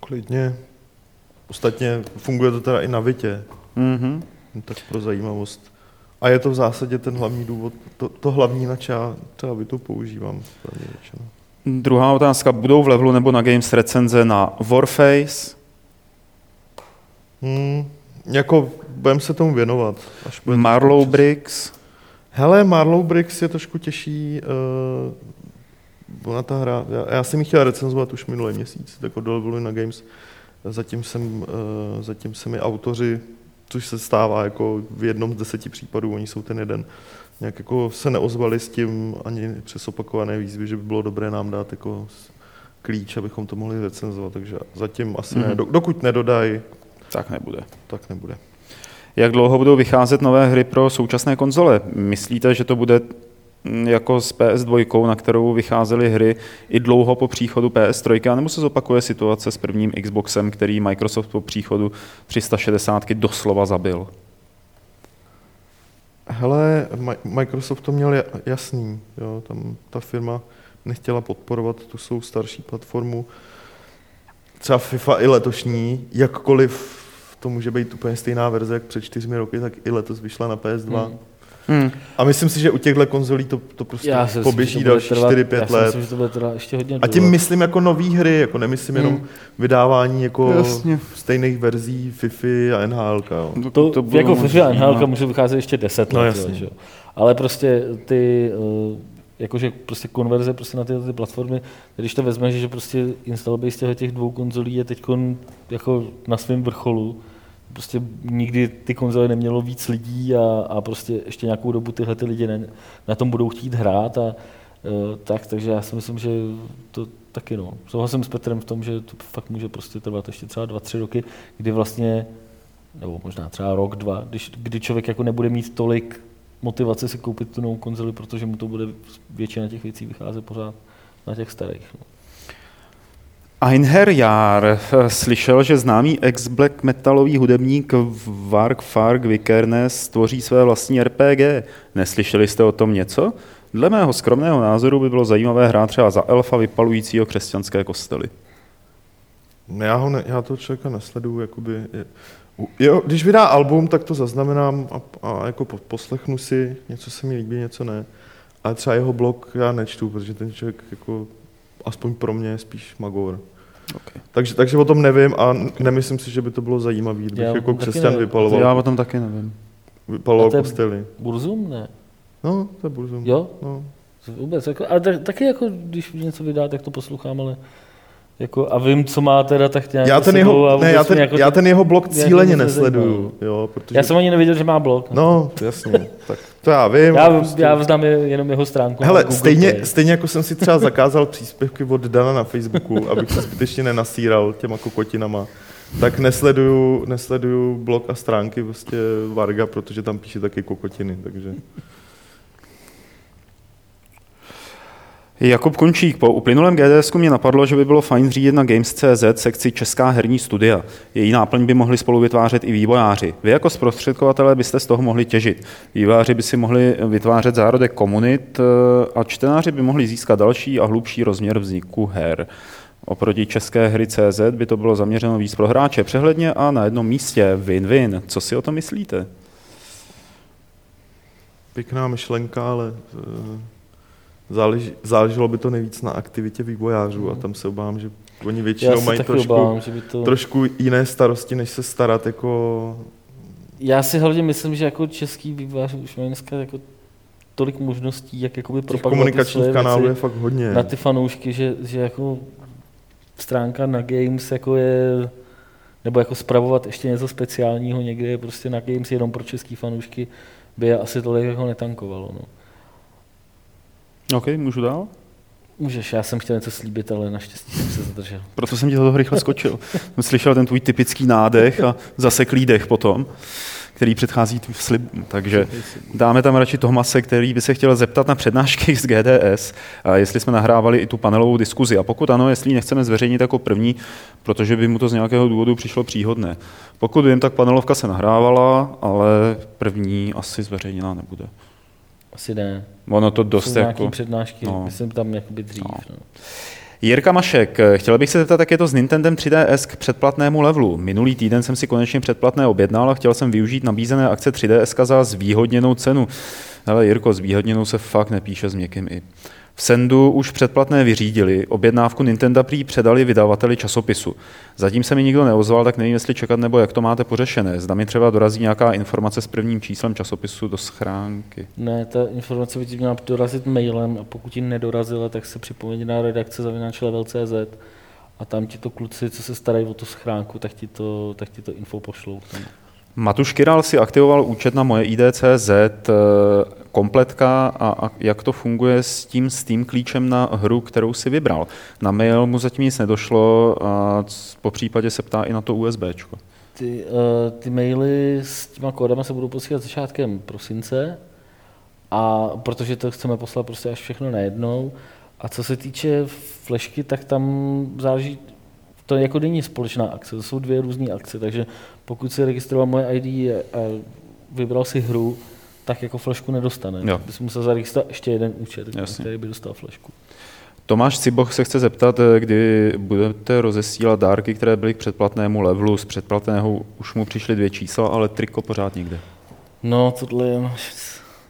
Klidně. Ostatně funguje to teda i na Vitě, Mhm. jen tak pro zajímavost. A je to v zásadě ten hlavní důvod, to, to hlavní, na já třeba Vitu používám. pravdě řečeno. Druhá otázka, budou v levelu nebo na Games recenze na Warface? Hmm, jako budeme se tomu věnovat. Až Marlow Bricks? Hele, Marlow Bricks je trošku těžší. Uh, ona ta hra, já, já jsem ji chtěl recenzovat už minulý měsíc, jako do na Games. Zatím jsem, uh, zatím se mi autoři, což se stává jako v jednom z deseti případů, oni jsou ten jeden, nějak jako se neozvali s tím ani přes opakované výzvy, že by bylo dobré nám dát jako klíč, abychom to mohli recenzovat, takže zatím asi Mhm. ne. Do- Dokud nedodají, Tak nebude. tak nebude. Jak dlouho budou vycházet nové hry pro současné konzole? Myslíte, že to bude mm, jako s PS2, na kterou vycházely hry i dlouho po příchodu PS3, nebo se zopakuje situace s prvním Xboxem, který Microsoft po příchodu 360 doslova zabil? Hele, Mi- Microsoft to měl ja- jasný, jo, tam ta firma nechtěla podporovat tu svou starší platformu. Třeba FIFA i letošní, jakkoliv to může být úplně stejná verze jak před čtyřmi roky, tak i letos vyšla na PS2. Hmm. Hmm. A myslím si, že u těchto konzolí to, to prostě Já si myslím, poběží to další trvat- 4-5 já si let. myslím, že to bude trvat ještě hodně A tím dlouho. myslím jako nové hry, jako nemyslím jenom Hmm. vydávání jako Jasně. stejných verzí FIFA a NHL. Jo. To, to budou jako FIFA a NHL může vycházet ještě 10 No, let, jasně. jo, že? jo. ale prostě ty, eh, jakože prostě konverze prostě na tyhle ty platformy, když to vezmeš, že prostě install base těchto těch dvou konzolí je teď jako na svém vrcholu, prostě nikdy ty konzole nemělo víc lidí a, a prostě ještě nějakou dobu tyhle ty lidi ne, na tom budou chtít hrát a eh, tak, takže já si myslím, že to taky no. Souhlasím s Petrem v tom, že to fakt může prostě trvat ještě třeba dva, tři roky, kdy vlastně nebo možná třeba rok, dva, když, kdy člověk jako nebude mít tolik motivace si koupit tu novou konzoli, protože mu to bude většina těch věcí vycházet pořád na těch starých. No. Einherjar eh, slyšel, že známý ex-black metalový hudebník Varg Farg Vikernes tvoří své vlastní RPG. Neslyšeli jste o tom něco? Dle mého skromného názoru by bylo zajímavé hrát třeba za elfa vypalujícího křesťanské kostely. Já, ho ne, já toho člověka nesleduju, jakoby, jo, když vydá album, tak to zaznamenám a, a jako po, poslechnu si, něco se mi líbí, něco ne. Ale třeba jeho blog já nečtu, protože ten člověk jako, aspoň pro mě je spíš magor. Okay. Takže, takže o tom nevím a nemyslím si, že by to bylo zajímavé, kdybych Já jako křesťan nevím. vypaloval, Já o tom taky nevím. vypaloval kostely. Burzum? Ne. No, to je burzum. Jo? No. Vůbec. Jako, ale tak, taky jako, když něco vydá, tak to poslouchám, ale jako, a vím, co má teda, tak nějak Já ten, jeho, ne, já, ten, jako já ten jeho blog mě cíleně nesleduju, jo, protože... Já jsem ani nevěděl, že má blog. No, jasně, tak to já vím. já, prostě- já znám je- jenom jeho stránku. Hele, stejně, Play. stejně jako jsem si třeba zakázal příspěvky od Dana na Facebooku, abych se zbytečně nenasíral těma kokotinama, tak nesleduju, nesleduju blog a stránky prostě Varga, protože tam píše taky kokotiny, takže... Jakub Končík, po uplynulém GDS mě napadlo, že by bylo fajn zřídit na Games.cz sekci Česká herní studia. Její náplň by mohli spolu vytvářet i vývojáři. Vy jako zprostředkovatelé byste z toho mohli těžit. Vývojáři by si mohli vytvářet zárodek komunit eh, a čtenáři by mohli získat další a hlubší rozměr vzniku her. Oproti české hry CZ by to bylo zaměřeno víc pro hráče přehledně a na jednom místě win-win. Co si o tom myslíte? Pěkná myšlenka, ale záleží, záleželo by to nejvíc na aktivitě vývojářů a tam se obávám, že oni většinou mají trošku, obávám, že by to... trošku jiné starosti, než se starat jako... Já si hlavně myslím, že jako český vývojář už mají dneska jako tolik možností, jak jakoby propagovat komunikačních kanálů je fakt hodně. Na ty fanoušky, že, že jako stránka na Games jako je, nebo jako spravovat ještě něco speciálního někde prostě na Games jenom pro český fanoušky, by je asi tolik jako netankovalo. No. OK, můžu dál? Můžeš, já jsem chtěl něco slíbit, ale naštěstí jsem se zadržel. <laughs> Proto jsem ti toho rychle skočil. jsem slyšel ten tvůj typický nádech a zaseklý dech potom který předchází slib. Takže dáme tam radši Tomase, který by se chtěl zeptat na přednášky z GDS, a jestli jsme nahrávali i tu panelovou diskuzi. A pokud ano, jestli ji nechceme zveřejnit jako první, protože by mu to z nějakého důvodu přišlo příhodné. Pokud vím, tak panelovka se nahrávala, ale první asi zveřejněná nebude. Asi ne. Ono to dost Jsou jako... přednášky, no. myslím tam jakoby dřív. No. No. Jirka Mašek, chtěl bych se zeptat, jak je to s Nintendem 3DS k předplatnému levelu. Minulý týden jsem si konečně předplatné objednal a chtěl jsem využít nabízené akce 3DS za zvýhodněnou cenu. Ale Jirko, zvýhodněnou se fakt nepíše s měkkým i. V Sendu už předplatné vyřídili, objednávku Nintendo prý předali vydavateli časopisu. Zatím se mi nikdo neozval, tak nevím, jestli čekat nebo jak to máte pořešené. Zda mi třeba dorazí nějaká informace s prvním číslem časopisu do schránky. Ne, ta informace by ti měla dorazit mailem a pokud ti nedorazila, tak se připomeň na redakce zavináč level.cz a tam ti to kluci, co se starají o tu schránku, tak ti to, tak ti to info pošlou. Tam. Matuš Kiral si aktivoval účet na moje IDCZ kompletka a, a jak to funguje s tím Steam klíčem na hru, kterou si vybral. Na mail mu zatím nic nedošlo a po případě se ptá i na to USB. Ty, uh, ty maily s těma kódama se budou posílat začátkem prosince, a protože to chceme poslat prostě až všechno najednou. A co se týče flešky, tak tam záleží, to jako není společná akce, to jsou dvě různé akce, takže pokud si registroval moje ID a vybral si hru, tak jako flešku nedostane. Jo. Bys musel zaregistrovat ještě jeden účet, Jasně. který by dostal flešku. Tomáš Ciboch se chce zeptat, kdy budete rozesílat dárky, které byly k předplatnému levelu. Z předplatného už mu přišly dvě čísla, ale triko pořád nikde. No, tohle je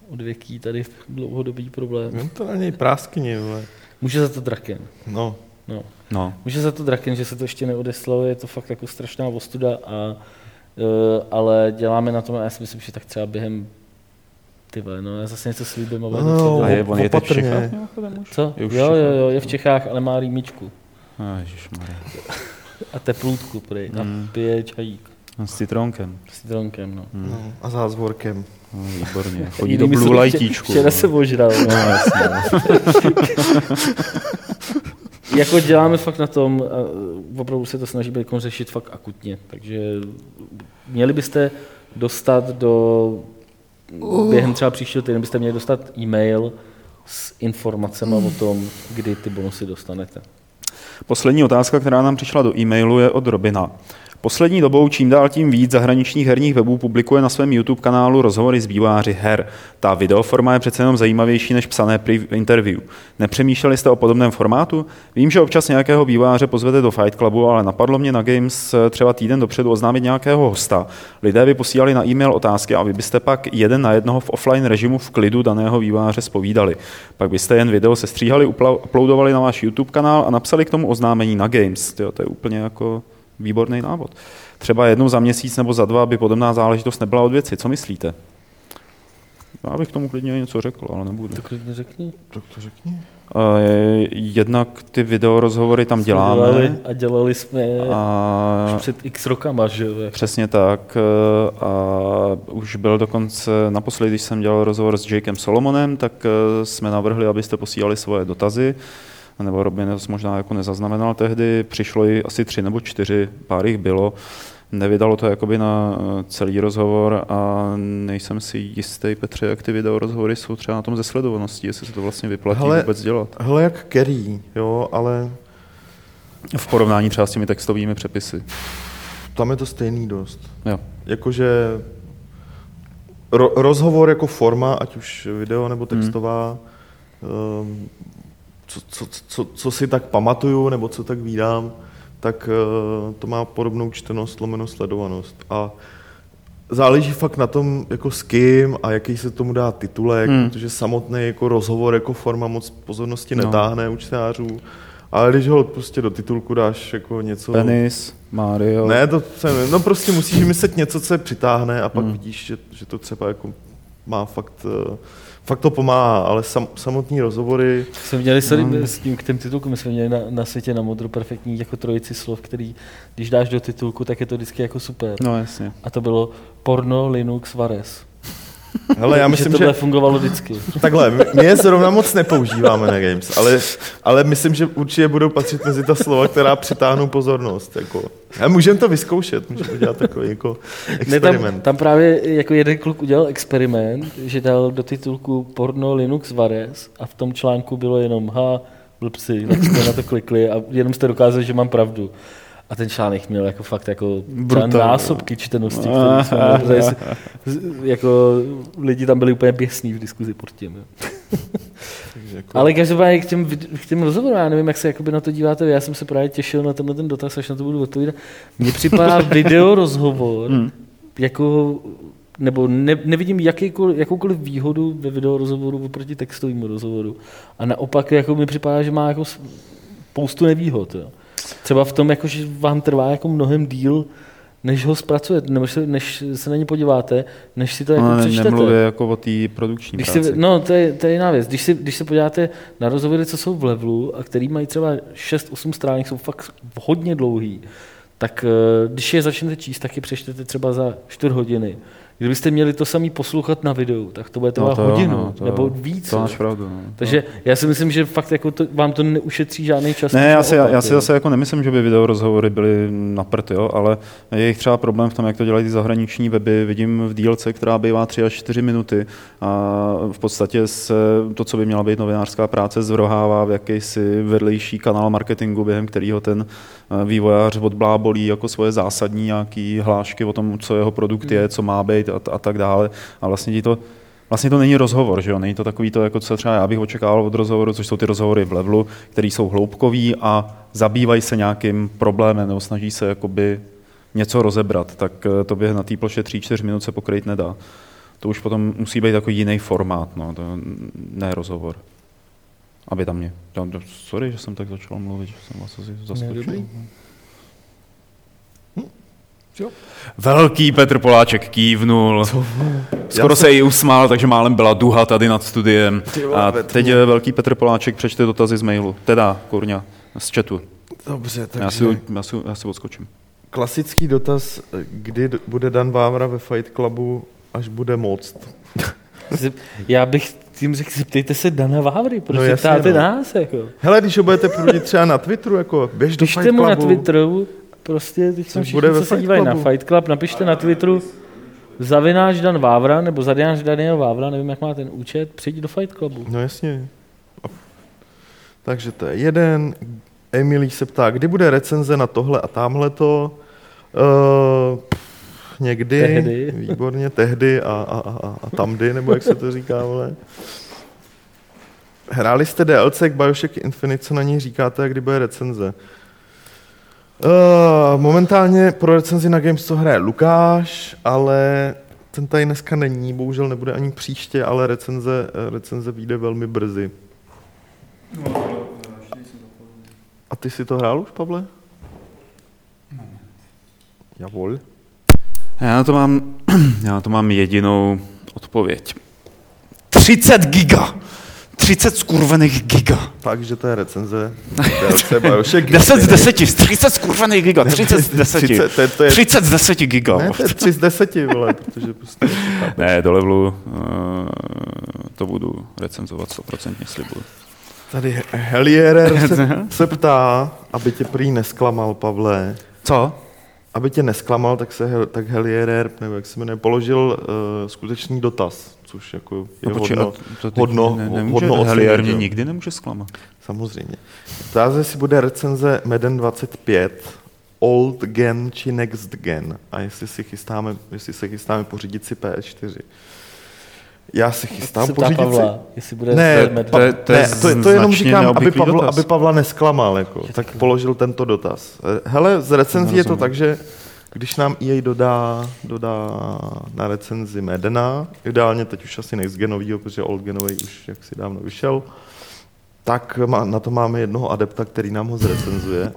od věký tady dlouhodobý problém. No to na něj práskyně, ale... Může za to draken. No. no. no. Může za to draken, že se to ještě neodeslalo, je to fakt jako strašná ostuda, a, ale děláme na tom, a já si myslím, že tak třeba během ty vole, no já zase něco slíbím. A, no, a je, on je teď v Čechách? Co? Jo, jo, jo, je v Čechách, ale má rýmičku. A, a teplůtku, prej. Mm. A pije čajík. A s citronkem. S citronkem, no. Mm. no a zázvorkem. No, výborně. <laughs> Chodí do Blue Lightíčku. Včera se ožral. No, jasně. <laughs> Jako děláme fakt na tom, a opravdu se to snažíme jako řešit fakt akutně, takže měli byste dostat do uh. během třeba příštího týdne byste měli dostat e-mail s informacemi uh. o tom, kdy ty bonusy dostanete. Poslední otázka, která nám přišla do e-mailu, je od Robina. Poslední dobou čím dál tím víc zahraničních herních webů publikuje na svém YouTube kanálu rozhovory s výváři her. Ta videoforma je přece jenom zajímavější než psané interview. Nepřemýšleli jste o podobném formátu? Vím, že občas nějakého výváře pozvete do Fight Clubu, ale napadlo mě na Games třeba týden dopředu oznámit nějakého hosta. Lidé by posílali na e-mail otázky a vy byste pak jeden na jednoho v offline režimu v klidu daného výváře spovídali. Pak byste jen video sestříhali, uploadovali na váš YouTube kanál a napsali k tomu oznámení na Games. to je úplně jako výborný návod. Třeba jednou za měsíc nebo za dva, aby podobná záležitost nebyla od věci. Co myslíte? Já bych tomu klidně něco řekl, ale nebudu. Tak klidně řekni. Tak to řekni. Uh, jednak ty videorozhovory tam jsme děláme. Dělali a dělali jsme a... už před x rokama, že jo? Přesně tak. Eh, a už byl dokonce, naposledy, když jsem dělal rozhovor s Jakem Solomonem, tak eh, jsme navrhli, abyste posílali svoje dotazy nebo Robin to možná jako nezaznamenal tehdy, přišlo i asi tři nebo čtyři, pár jich bylo, nevydalo to jakoby na eh, celý rozhovor a nejsem si jistý, Petře, jak ty video rozhovory jsou třeba na tom ze sledovanosti, jestli se to vlastně vyplatí hele, vůbec dělat. Hele, jak Kerry, jo, ale... V porovnání třeba s těmi textovými přepisy. Tam je to stejný dost. Jo. Jakože ro- rozhovor jako forma, ať už video nebo textová, hmm. Co, co, co, co si tak pamatuju, nebo co tak vídám, tak uh, to má podobnou čtenost, lomeno sledovanost. A záleží fakt na tom, jako s kým a jaký se tomu dá titulek, hmm. protože samotný jako rozhovor jako forma moc pozornosti no. netáhne u čtenářů. Ale když ho prostě do titulku dáš jako něco... Penis, Mario. Ne, to se, no prostě musíš myslet něco, co je přitáhne a pak hmm. vidíš, že, že to třeba jako má fakt, eh, fakt to pomáhá, ale sam, samotní rozhovory... Jsme měli sorry, no. s tím k těm titulkům, my jsme měli na, na světě na modru perfektní jako trojici slov, který, když dáš do titulku, tak je to vždycky jako super. No jasně. A to bylo porno, Linux, Vares. Hele, já myslím, že tohle že... fungovalo vždycky. Takhle, my je zrovna moc nepoužíváme na Games, ale, ale myslím, že určitě budou patřit mezi ta slova, která přitáhnou pozornost. Jako. A můžeme to vyzkoušet, můžeme udělat takový jako experiment. Ne, tam, tam, právě jako jeden kluk udělal experiment, že dal do titulku porno Linux Vares a v tom článku bylo jenom ha, blbci, tak jste na to klikli a jenom jste dokázali, že mám pravdu. A ten článek měl jako fakt jako násobky čtenosti, jsme, <laughs> jako lidi tam byli úplně běsní v diskuzi pod tím. <laughs> jako... Ale každopádně k těm, k těm rozhovorům, já nevím, jak se jakoby na to díváte, já jsem se právě těšil na tenhle ten dotaz, až na to budu odpovídat. Mně připadá <laughs> video rozhovor hmm. jako nebo ne, nevidím jakýkoliv, jakoukoliv výhodu ve video rozhovoru oproti textovému rozhovoru. A naopak jako mi připadá, že má jako spoustu nevýhod. Jo. Třeba v tom, jako, že vám trvá jako mnohem díl, než ho zpracujete, nebo se, než se na ně podíváte, než si to jako no, přečtete. Nemluvě jako o té produkční když práci. Si, no, to je, to je jiná věc. Když, si, když se podíváte na rozhovory, co jsou v levelu a který mají třeba 6-8 stránek, jsou fakt hodně dlouhý, tak eh, když je začnete číst, tak je přečtete třeba za 4 hodiny. Kdybyste měli to samý poslouchat na videu, tak to bude trvat no to hodinu no, to nebo víc. To máš pravdu. No. Takže já si myslím, že fakt jako to, vám to neušetří žádný čas. Ne, já si, opak, já si zase jako nemyslím, že by video rozhovory byly na prd, jo, ale je jich třeba problém v tom, jak to dělají ty zahraniční weby. Vidím v dílce, která bývá 3 až 4 minuty a v podstatě se to, co by měla být novinářská práce, zvrohává v jakýsi vedlejší kanál marketingu, během kterého ten vývojář odblábolí jako svoje zásadní nějaký hlášky o tom, co jeho produkt je, co má být a, a tak dále. A vlastně ti to Vlastně to není rozhovor, že jo? Není to takový to, jako co třeba já bych očekával od rozhovoru, což jsou ty rozhovory v levelu, které jsou hloubkový a zabývají se nějakým problémem nebo snaží se jakoby něco rozebrat, tak eh, to by na té ploše 3-4 minut se pokryt nedá. To už potom musí být jako jiný formát, no, to ne rozhovor. Aby tam mě. Sorry, že jsem tak začal mluvit, že jsem vás asi zaskočil. Jo. Velký Petr Poláček kývnul. Skoro se jí usmál, takže málem byla duha tady nad studiem. A teď je velký Petr Poláček přečte dotazy z mailu. Teda, kurňa, z chatu. Dobře, takže... Já si, já si, já si odskočím. Klasický dotaz, kdy bude Dan Vávra ve Fight Clubu, až bude moc. <laughs> Já bych tím řekl, zeptejte se Dana Vávry, proč no, se ptáte no. nás? Jako. Hele, když ho budete prudit třeba na Twitteru, jako běž do Fight Clubu. mu na Twitteru, prostě, teď jsou všichni, co se dívají na Fight Club, napište na Twitteru zavináš Dan Vávra, nebo zavináš Daniel Vávra, nevím, jak má ten účet, přijď do Fight Clubu. No jasně. Takže to je jeden. Emilí se ptá, kdy bude recenze na tohle a tamhle to. Uh, někdy, tehdy. výborně, tehdy a, a, a, a tamdy, nebo jak se to říká, vole. Hráli jste DLC k Bioshock Infinite, co na ní říkáte a kdy bude recenze? Uh, momentálně pro recenzi na Games to hraje Lukáš, ale ten tady dneska není, bohužel nebude ani příště, ale recenze, recenze vyjde velmi brzy. A ty si to hrál už, Pavle? Javol. Já na to mám, <clears throat> já na to mám jedinou odpověď. 30 giga! 30 skurvených giga. Fakt, že to je recenze. Bioshock <laughs> 10 z 10, 30 skurvených giga, 30 z 10. 30, to je, to je, 30 z 10 giga. Ne, to je 3 z 10, vole, protože prostě... Ne, do levelu uh, to budu recenzovat 100% slibuju. Tady Helierer se, <laughs> se ptá, aby tě prý nesklamal, Pavle. Co? Aby tě nesklamal, tak se tak Helierer, nebo jak se jmenuje, položil uh, skutečný dotaz což jako je no, hodno, to, to hodno, ne, nemůže, hodno Helier mě nikdy nemůže zklamat. Samozřejmě. Ptá si bude recenze Meden 25, Old Gen či Next Gen a jestli, si chystáme, jestli se chystáme pořídit si PS4. Já se chystám pořídit si... Pavla, jestli bude Ne, medvěd. to je- to, ne, to, to jenom říkám, aby, dotaz. aby Pavla nesklamal, jako, tak položil tento dotaz. Hele, z recenzí je to tak, že když nám EA dodá, dodá na recenzi Medena, ideálně teď už asi next genovýho, protože old genový už jaksi dávno vyšel, tak má, na to máme jednoho adepta, který nám ho zrecenzuje,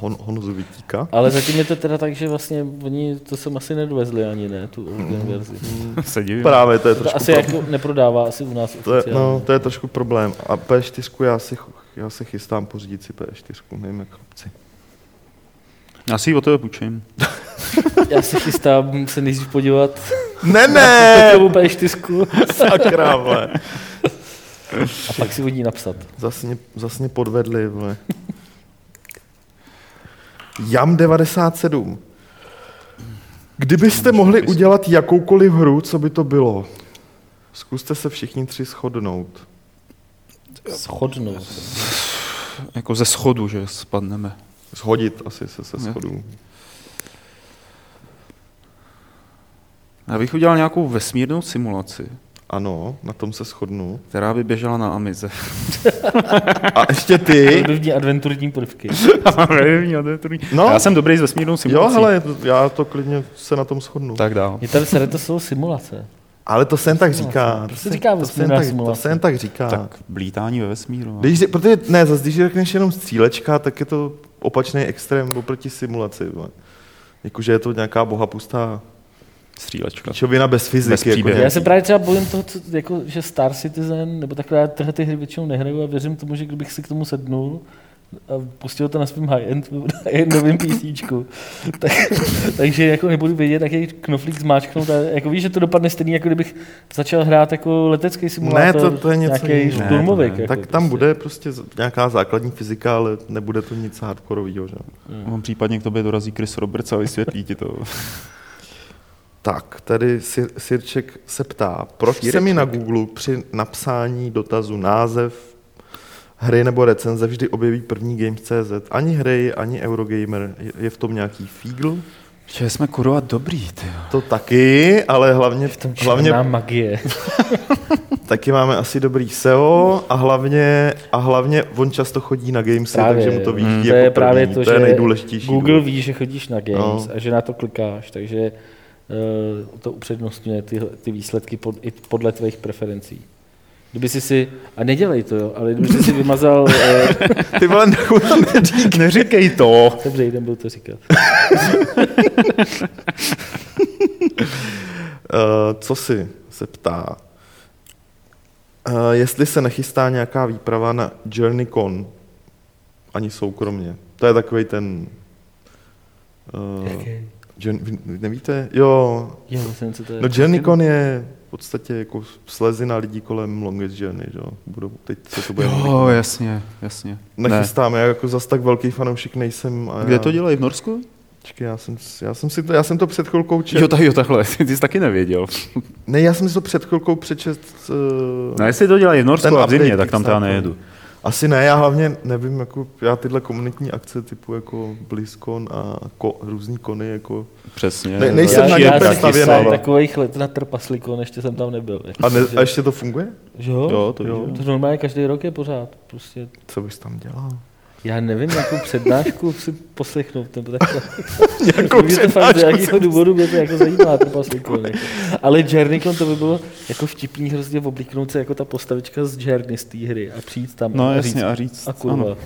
Hon, Honzu Vitíka. Ale zatím je to teda tak, že vlastně oni to sem asi nedovezli ani ne, tu original verzi. <laughs> Se divím. Právě to je To trošku asi problém. jako neprodává asi u nás To je, oficiálně. no, to je trošku problém. A P4 já si, já se chystám pořídit si P4, nevím jak chlapci. Já si ji o tebe půjčím. <laughs> Já se chystám se nejdřív podívat Ne, na ne! Petrovu P4 <laughs> Sakra, vole. a pak si od ní napsat. Zas mě, zas mě podvedli, vole. Jam 97. Kdybyste mohli udělat jakoukoliv hru, co by to bylo? Zkuste se všichni tři shodnout. Schodnou. <sighs> Jako ze schodu, že spadneme. Shodit asi se se Ne. shodů. Já bych udělal nějakou vesmírnou simulaci, Ano, na tom se shodnu. která by běžela na Amize. <laughs> A ještě ty. První adventurní prvky. No. Já jsem dobrý s vesmírnou Jo, simulací. hele, já to klidně se na tom shodnu. Tak dál. Je tady se to jsou simulace. Ale to se jen tak říká. Proč To se říká to vesmírná tak, to jen tak říká. Tak blítání ve vesmíru. no. Když, protože, ne, zase když řekneš jenom střílečka, tak je to opačný extrém oproti simulaci. Jakože je to nějaká bohapustá Střílečka. čovina bez Bez fyziky. jako příběhu. Já se právě třeba bojím toho, co, jako, že Star Citizen, nebo takhle já tyhle ty hry většinou nehraju a věřím tomu, že kdybych si k tomu sednul a pustil to na svém high-end, high-endovém PC, <laughs> tak, takže jako nebudu vědět, jaký knoflík zmáčknout a jako víš, že to dopadne stejný, jako kdybych začal hrát jako letecký simulátor, Ne, to- to je něco nějaký. Ne, to jako tak tam prostě. bude prostě nějaká základní fyzika, ale nebude to nic hardkorového. Že? No, případně k tobě dorazí Chris Roberts a vysvětlí ti to. <laughs> Tak, tady Sir- Sirček se ptá, proč se mi na Google při napsání dotazu název hry nebo recenze vždy objeví první Games.cz. Ani hry, ani Eurogamer. Je- v tom nějaký fígl? Že jsme kurva dobrý, ty. To taky, ale hlavně, V tom hlavně magie. <laughs> taky máme asi dobrý SEO a hlavně, a hlavně on často chodí na Gamesy, Právě, takže mu to vyjíždí to jako je právě první. to, to je že nejdůležitější. Google důvod. ví, že chodíš na Games No. a že na to klikáš, takže to upřednostňuje ty, ty výsledky pod, i podle tvých preferencí. Kdyby si si, a nedělej to, jo, ale kdyby si si vymazal, uh, <laughs> Ty vole, nechudám neřík. Neříkej to. dobře, jdem byl to říkat. Uh, <laughs> co si se ptá? Uh, jestli se nechystá nějaká výprava na JourneyCon, ani soukromně. To je takový ten... Uh, Jaký? Journey, vy nevíte? Jo, Jo, myslím, co to je. no JourneyCon je v podstatě jako slezina lidí kolem Longest Journey, že? jo. Budou, teď se to bude... Jo, jasně, jasně. Ne. Nechystáme, já jako zas tak velký fanoušek nejsem. A Kde já, to dělají? V Norsku? Počkej, já jsem, já jsem si to, já jsem to před chvilkou četl. Jo, tak, jo, takhle. <laughs> Ty jsi taky nevěděl. Ne, já jsem si to před chvilkou přečet. Uh, No, jestli to dělají v Norsku a v zimě, tak tam teda nejedu. Asi ne, já hlavně nevím, jako já tyhle komunitní akce typu jako BlizzCon a ko, různý kony, jako Přesně. Ne- nejsem já, na ně já, představěný. takových let na trpaslikon, ještě jsem tam nebyl. Jako, a, ne, že- a ještě to funguje? jo? Jo, to jo. To normálně každý rok je pořád. Prostě, Co bys tam dělal? Já nevím, jakou přednášku si poslechnout, nebo takhle. <laughs> Nějakou Mě to fakt z nějakého důvodu mě to jako zajímá, trpaslikon. Jako. Ale Journeycon to by bylo jako vtipný hrozně oblíknout se jako ta postavička z Journey z té hry a přijít tam No a jasně, říct, a říct. a kurva.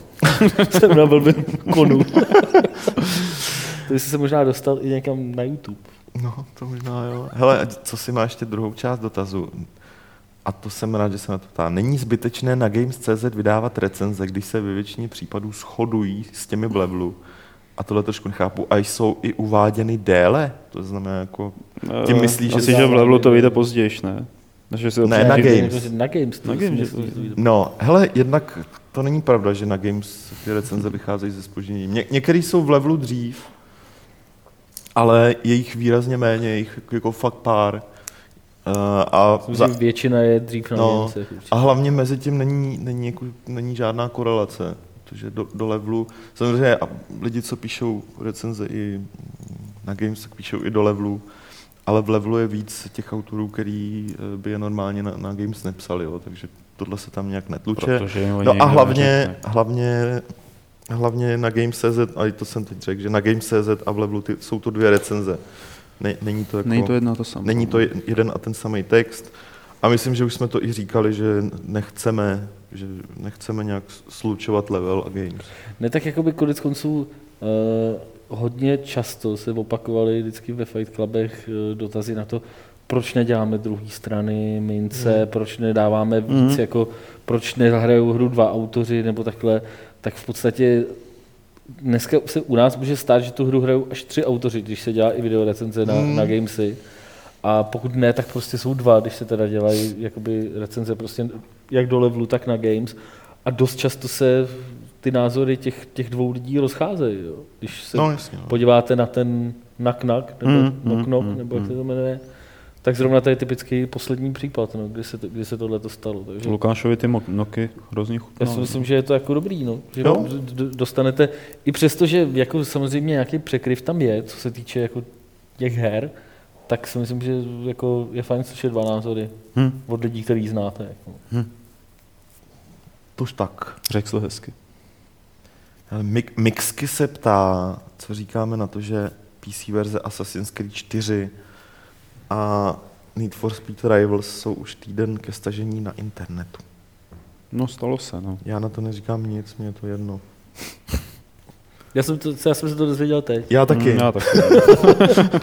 <laughs> jsem na blbém konu. <laughs> to by si se možná dostal i někam na YouTube. No, to možná jo. Hele, a co si máš ještě druhou část dotazu? A to jsem rád, že se na to ptá. Není zbytečné na Games.cz vydávat recenze, když se ve většině případů shodují s těmi v levelu? A tohle trošku nechápu. A jsou i uváděny déle? To znamená jako... Tím myslíš, že Asi, že v levelu to vyjde později, ne? Takže si Ne, na Games. Na Games. to Na Games, myslím, že že to. No, hele, jednak to není pravda, že na Games ty recenze vycházejí ze spožděním. Ně- některý jsou v levelu dřív, ale je jich výrazně méně, je jich jako fakt pár. Uh, a, Myslím, za, že většina je dřív na no, určitě. a hlavně mezi tím není, není, jako, není žádná korelace, protože do, do levelu, samozřejmě a lidi, co píšou recenze i na Games, tak píšou i do levelu ale v levelu je víc těch autorů, který eh, by je normálně na, na Games nepsali, jo, takže tohle se tam nějak netluče. Protože No a hlavně, hlavně, hlavně na Games.cz, a to jsem teď řekl, že na Games.cz a v levelu ty, jsou to dvě recenze. Ne, není to jako, Není to jedno a to samé. není to je- jeden a ten samý text. A myslím, že už jsme to i říkali, že nechceme, že nechceme nějak slučovat level a games. Ne, tak jakoby konec konců uh, hodně často se opakovaly vždycky ve Fight Clubech uh, dotazy na to, proč neděláme druhé strany mince, hmm. proč nedáváme víc, Mhm. jako proč nehrajou hru dva autoři nebo takhle, tak v podstatě dneska se u nás může stát, že tu hru hrajou až tři autoři, když se dělá i videorecenze na, Hmm. na Gamesy. A pokud ne, tak prostě jsou dva, když se teda dělají jakoby recenze prostě jak do levelu, tak na Games. A dost často se ty názory těch, těch dvou lidí rozcházejí. Jo. Když se No jasně. No. podíváte na ten nak-nak, nebo Mm, knock-knock, mm, nebo jak se to jmenuje, tak zrovna to je typický poslední případ, no, kdy, se to, kdy se tohle to stalo. Takže Lukášovi ty noky hrozně já chutnaly. si myslím, že je to jako dobrý, no. že Jo. dostanete, i přesto, že jako samozřejmě nějaký překryv tam je, co se týče jako těch her, tak si myslím, že jako je fajn slyšet dva názory Hm, od lidí, který znáte. Jako. Tož tak. řekl jsi to hezky. Ale Mik- Mixky se ptá, co říkáme na to, že PC verze Assassin's Creed 4 a Need for Speed Rivals jsou už týden ke stažení na internetu. No stalo se, no. Já na to neříkám nic, mě je to jedno. Já jsem, to, já jsem se to dozvěděl teď. Já taky. Mm, já taky. <laughs>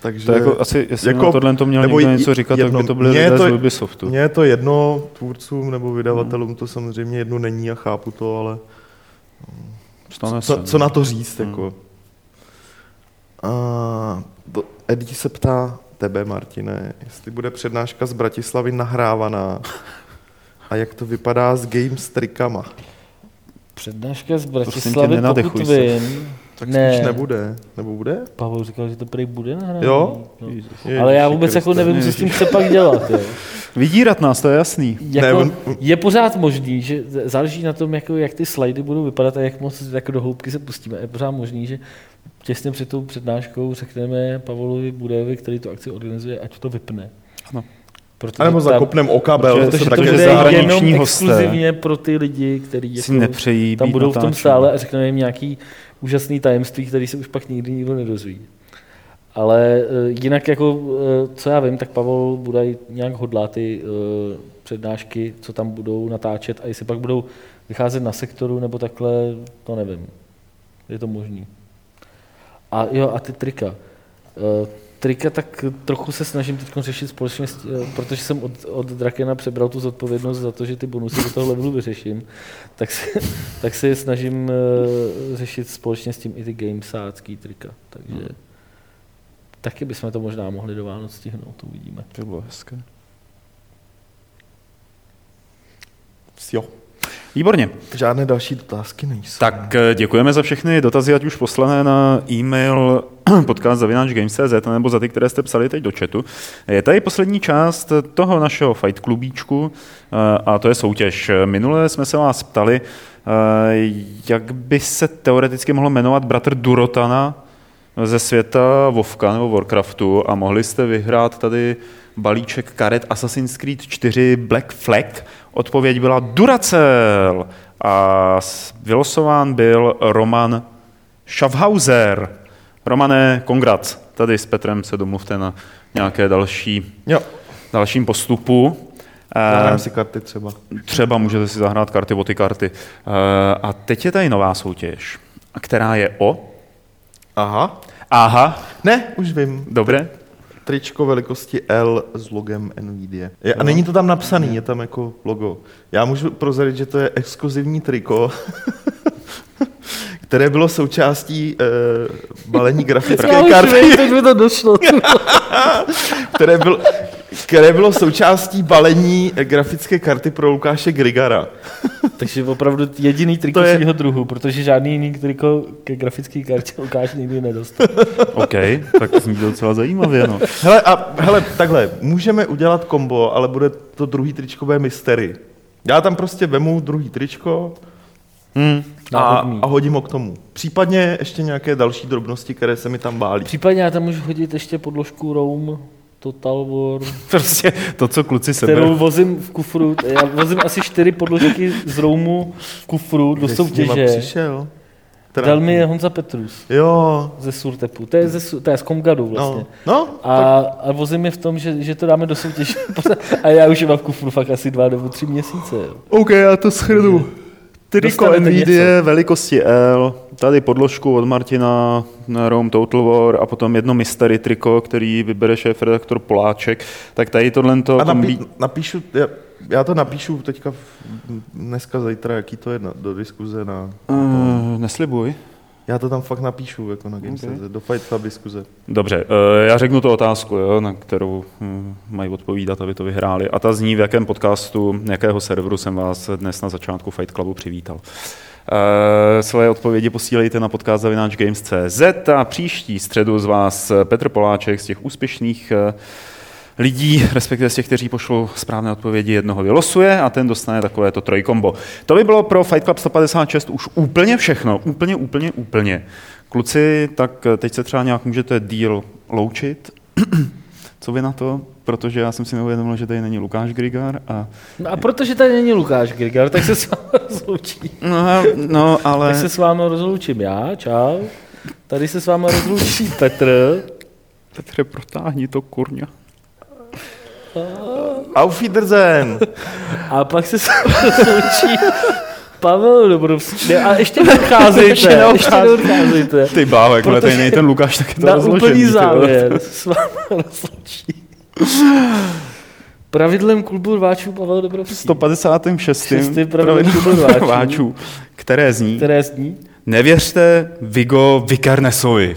takže To jako, asi, jestli jako- na tohle to měl nebo někdo něco říkat, jedno- tak by to byly lidé to- z Ubisoftu. mně je to jedno, tvůrcům nebo vydavatelům to samozřejmě jedno není a chápu to, ale Stane se, co, no. co na to říct? Hmm. Jako? A, Eddie se ptá tebe, Martine, jestli bude přednáška z Bratislavy nahrávaná a jak to vypadá s games trikama. Přednáška z tě Bratislavy, pokud vím. Tak Ne. spíš nebude. Nebo bude? Pavel říkal, že to prý bude nahrané. Jo? No. Ježiši Ale já vůbec jako nevím, co s tím chce pak dělat. Jo. Vydírat nás, to je jasný. Jako, Ne, on- je pořád možný, že záleží na tom, jako, jak ty slajdy budou vypadat a jak moc jako do hloubky se pustíme. Je pořád možný, že těsně před tou přednáškou řekneme Pavlovi Budejovi, který tu akci organizuje, ať to vypne. Ano. Protože A nebo zakopnem o kabel, Protože- to se bude zdá. zahraniční jenom hosté exkluzivně pro ty lidi, kteří jako, nepřejí tam budou v tom sále a řekneme jim nějaký úžasný tajemství, který se už pak nikdy nikdo nedozví. Ale eh, jinak, jako, eh, co já vím, tak Pavel Budaj nějak hodlá ty eh, přednášky, co tam budou natáčet a jestli pak budou vycházet na sektoru nebo takhle, to nevím. Je to možný. A jo, a ty trika. Trika tak trochu se snažím teď řešit společně, s- eh, protože jsem od, od Drakena přebral tu zodpovědnost za to, že ty bonusy do toho levelu vyřeším, tak se, <laughs> tak se je snažím eh, řešit společně s tím i ty gamesácký trika. Takže Hmm. taky bychom to možná mohli do Vánoc stihnout, to uvidíme. To bylo hezké. Jo. Výborně. Žádné další otázky nejsou. Tak eh, děkujeme za všechny dotazy, ať už poslané na e-mail <clears throat> podcast.games.cz nebo za ty, které jste psali teď do chatu. Je tady poslední část toho našeho fight klubíčku eh, a to je soutěž. Minule jsme se vás ptali, eh, jak by se teoreticky mohlo jmenovat bratr Durotana ze světa Vovka nebo Warcraftu a mohli jste vyhrát tady balíček karet Assassin's Creed 4 Black Flag. Odpověď byla Duracell a vylosován byl Roman Schaffhauser. Romane, kongrat. Tady s Petrem se domluvte na nějaké další, Jo, dalším postupu. Eh, zahrám si karty třeba. Třeba můžete si zahrát karty o ty karty. Eh, A teď je tady nová soutěž, která je o... Aha. Aha, Ne, už vím. dobré. Tričko velikosti L s logem NVIDIA. Je, a není to tam napsaný, je tam jako logo. Já můžu prozradit, že to je exkluzivní triko, <laughs> které bylo součástí uh, balení grafické karty, teď mi to došlo. <laughs> které, byl, které bylo součástí balení eh, grafické karty pro Lukáše Grigara. <laughs> Takže opravdu jediný triko To je- svého druhu, protože žádný jiný triko ke grafické kartě Lukáš nikdy nedostal. <laughs> OK, tak zní to docela zajímavě. No. Hele, a hele, takhle, můžeme udělat kombo, ale bude to druhý tričko bude mystery. Já tam prostě vemu druhý tričko Hmm. A, Náhodný. a hodím ho k tomu. Případně ještě nějaké další drobnosti, které se mi tam bálí. Případně já tam můžu hodit ještě podložku Roam, Total War, <laughs> Prostě to, co kluci kterou seberou. vozím v kufru. Já vozím asi čtyři podložky z Roamu v kufru do Kde soutěže. přišel? Teda- Dal mi je Honza Petrus Jo, ze Surtepu. To je, ze, to je z Komgadu vlastně. no, no, A, a vozím je v tom, že, že to dáme do soutěže. <laughs> a já už mám v kufru fakt asi dva nebo tři měsíce. Jo. OK, já to schrnu. Triko NVIDIA velikosti L, tady podložku od Martina na Rome Total War a potom jedno mystery triko, který vybere šéf redaktor Poláček. Tak tady tohle to A napí, kombí... napíšu, já, já to napíšu teďka v, dneska, zítra, jaký to je na, do diskuze na... Uh, neslibuj. Já to tam fakt napíšu jako na Games, Okay. do Fight Club diskuze. Dobře, eh, já řeknu tu otázku, jo, na kterou hm, mají odpovídat, aby to vyhráli. A ta zní, v jakém podcastu, jakého serveru jsem vás dnes na začátku Fight Clubu přivítal. Eh, Svoje odpovědi posílejte na podcast Games.cz a příští středu z vás Petr Poláček z těch úspěšných eh, lidí, respektive z těch, kteří pošlou správné odpovědi, jednoho vylosuje a ten dostane takovéto trojkombo. To by bylo pro Fight Club 156 už úplně všechno, úplně, úplně, úplně. Kluci, tak teď se třeba nějak můžete díl loučit. Co vy na to? Protože já jsem si neuvědomil, že tady není Lukáš Grigar a... No a protože tady není Lukáš Grigar, tak se s vámi rozloučí. No, no ale... Tak se s vámi rozloučím já, čau. Tady se s vámi rozloučí Petr. Petře, protáhni to, kurňa. Auf Wiedersehen! A pak se <laughs> s vámi rozloučí Pavel Dobrovský. Ne, a ještě neodcházejte, <laughs> Ještě neodcházejte. Ty jak Protože tady není ten Lukáš, tak je to Na rozložený, úplný závěr s vámi rozloučí. Pravidlem klubu rváčů Pavel Dobrovský. 156. Šestým pravidlem klubu rváčů. <laughs> rváčů, které zní, Které zní? nevěřte Vigo Vikernesovi.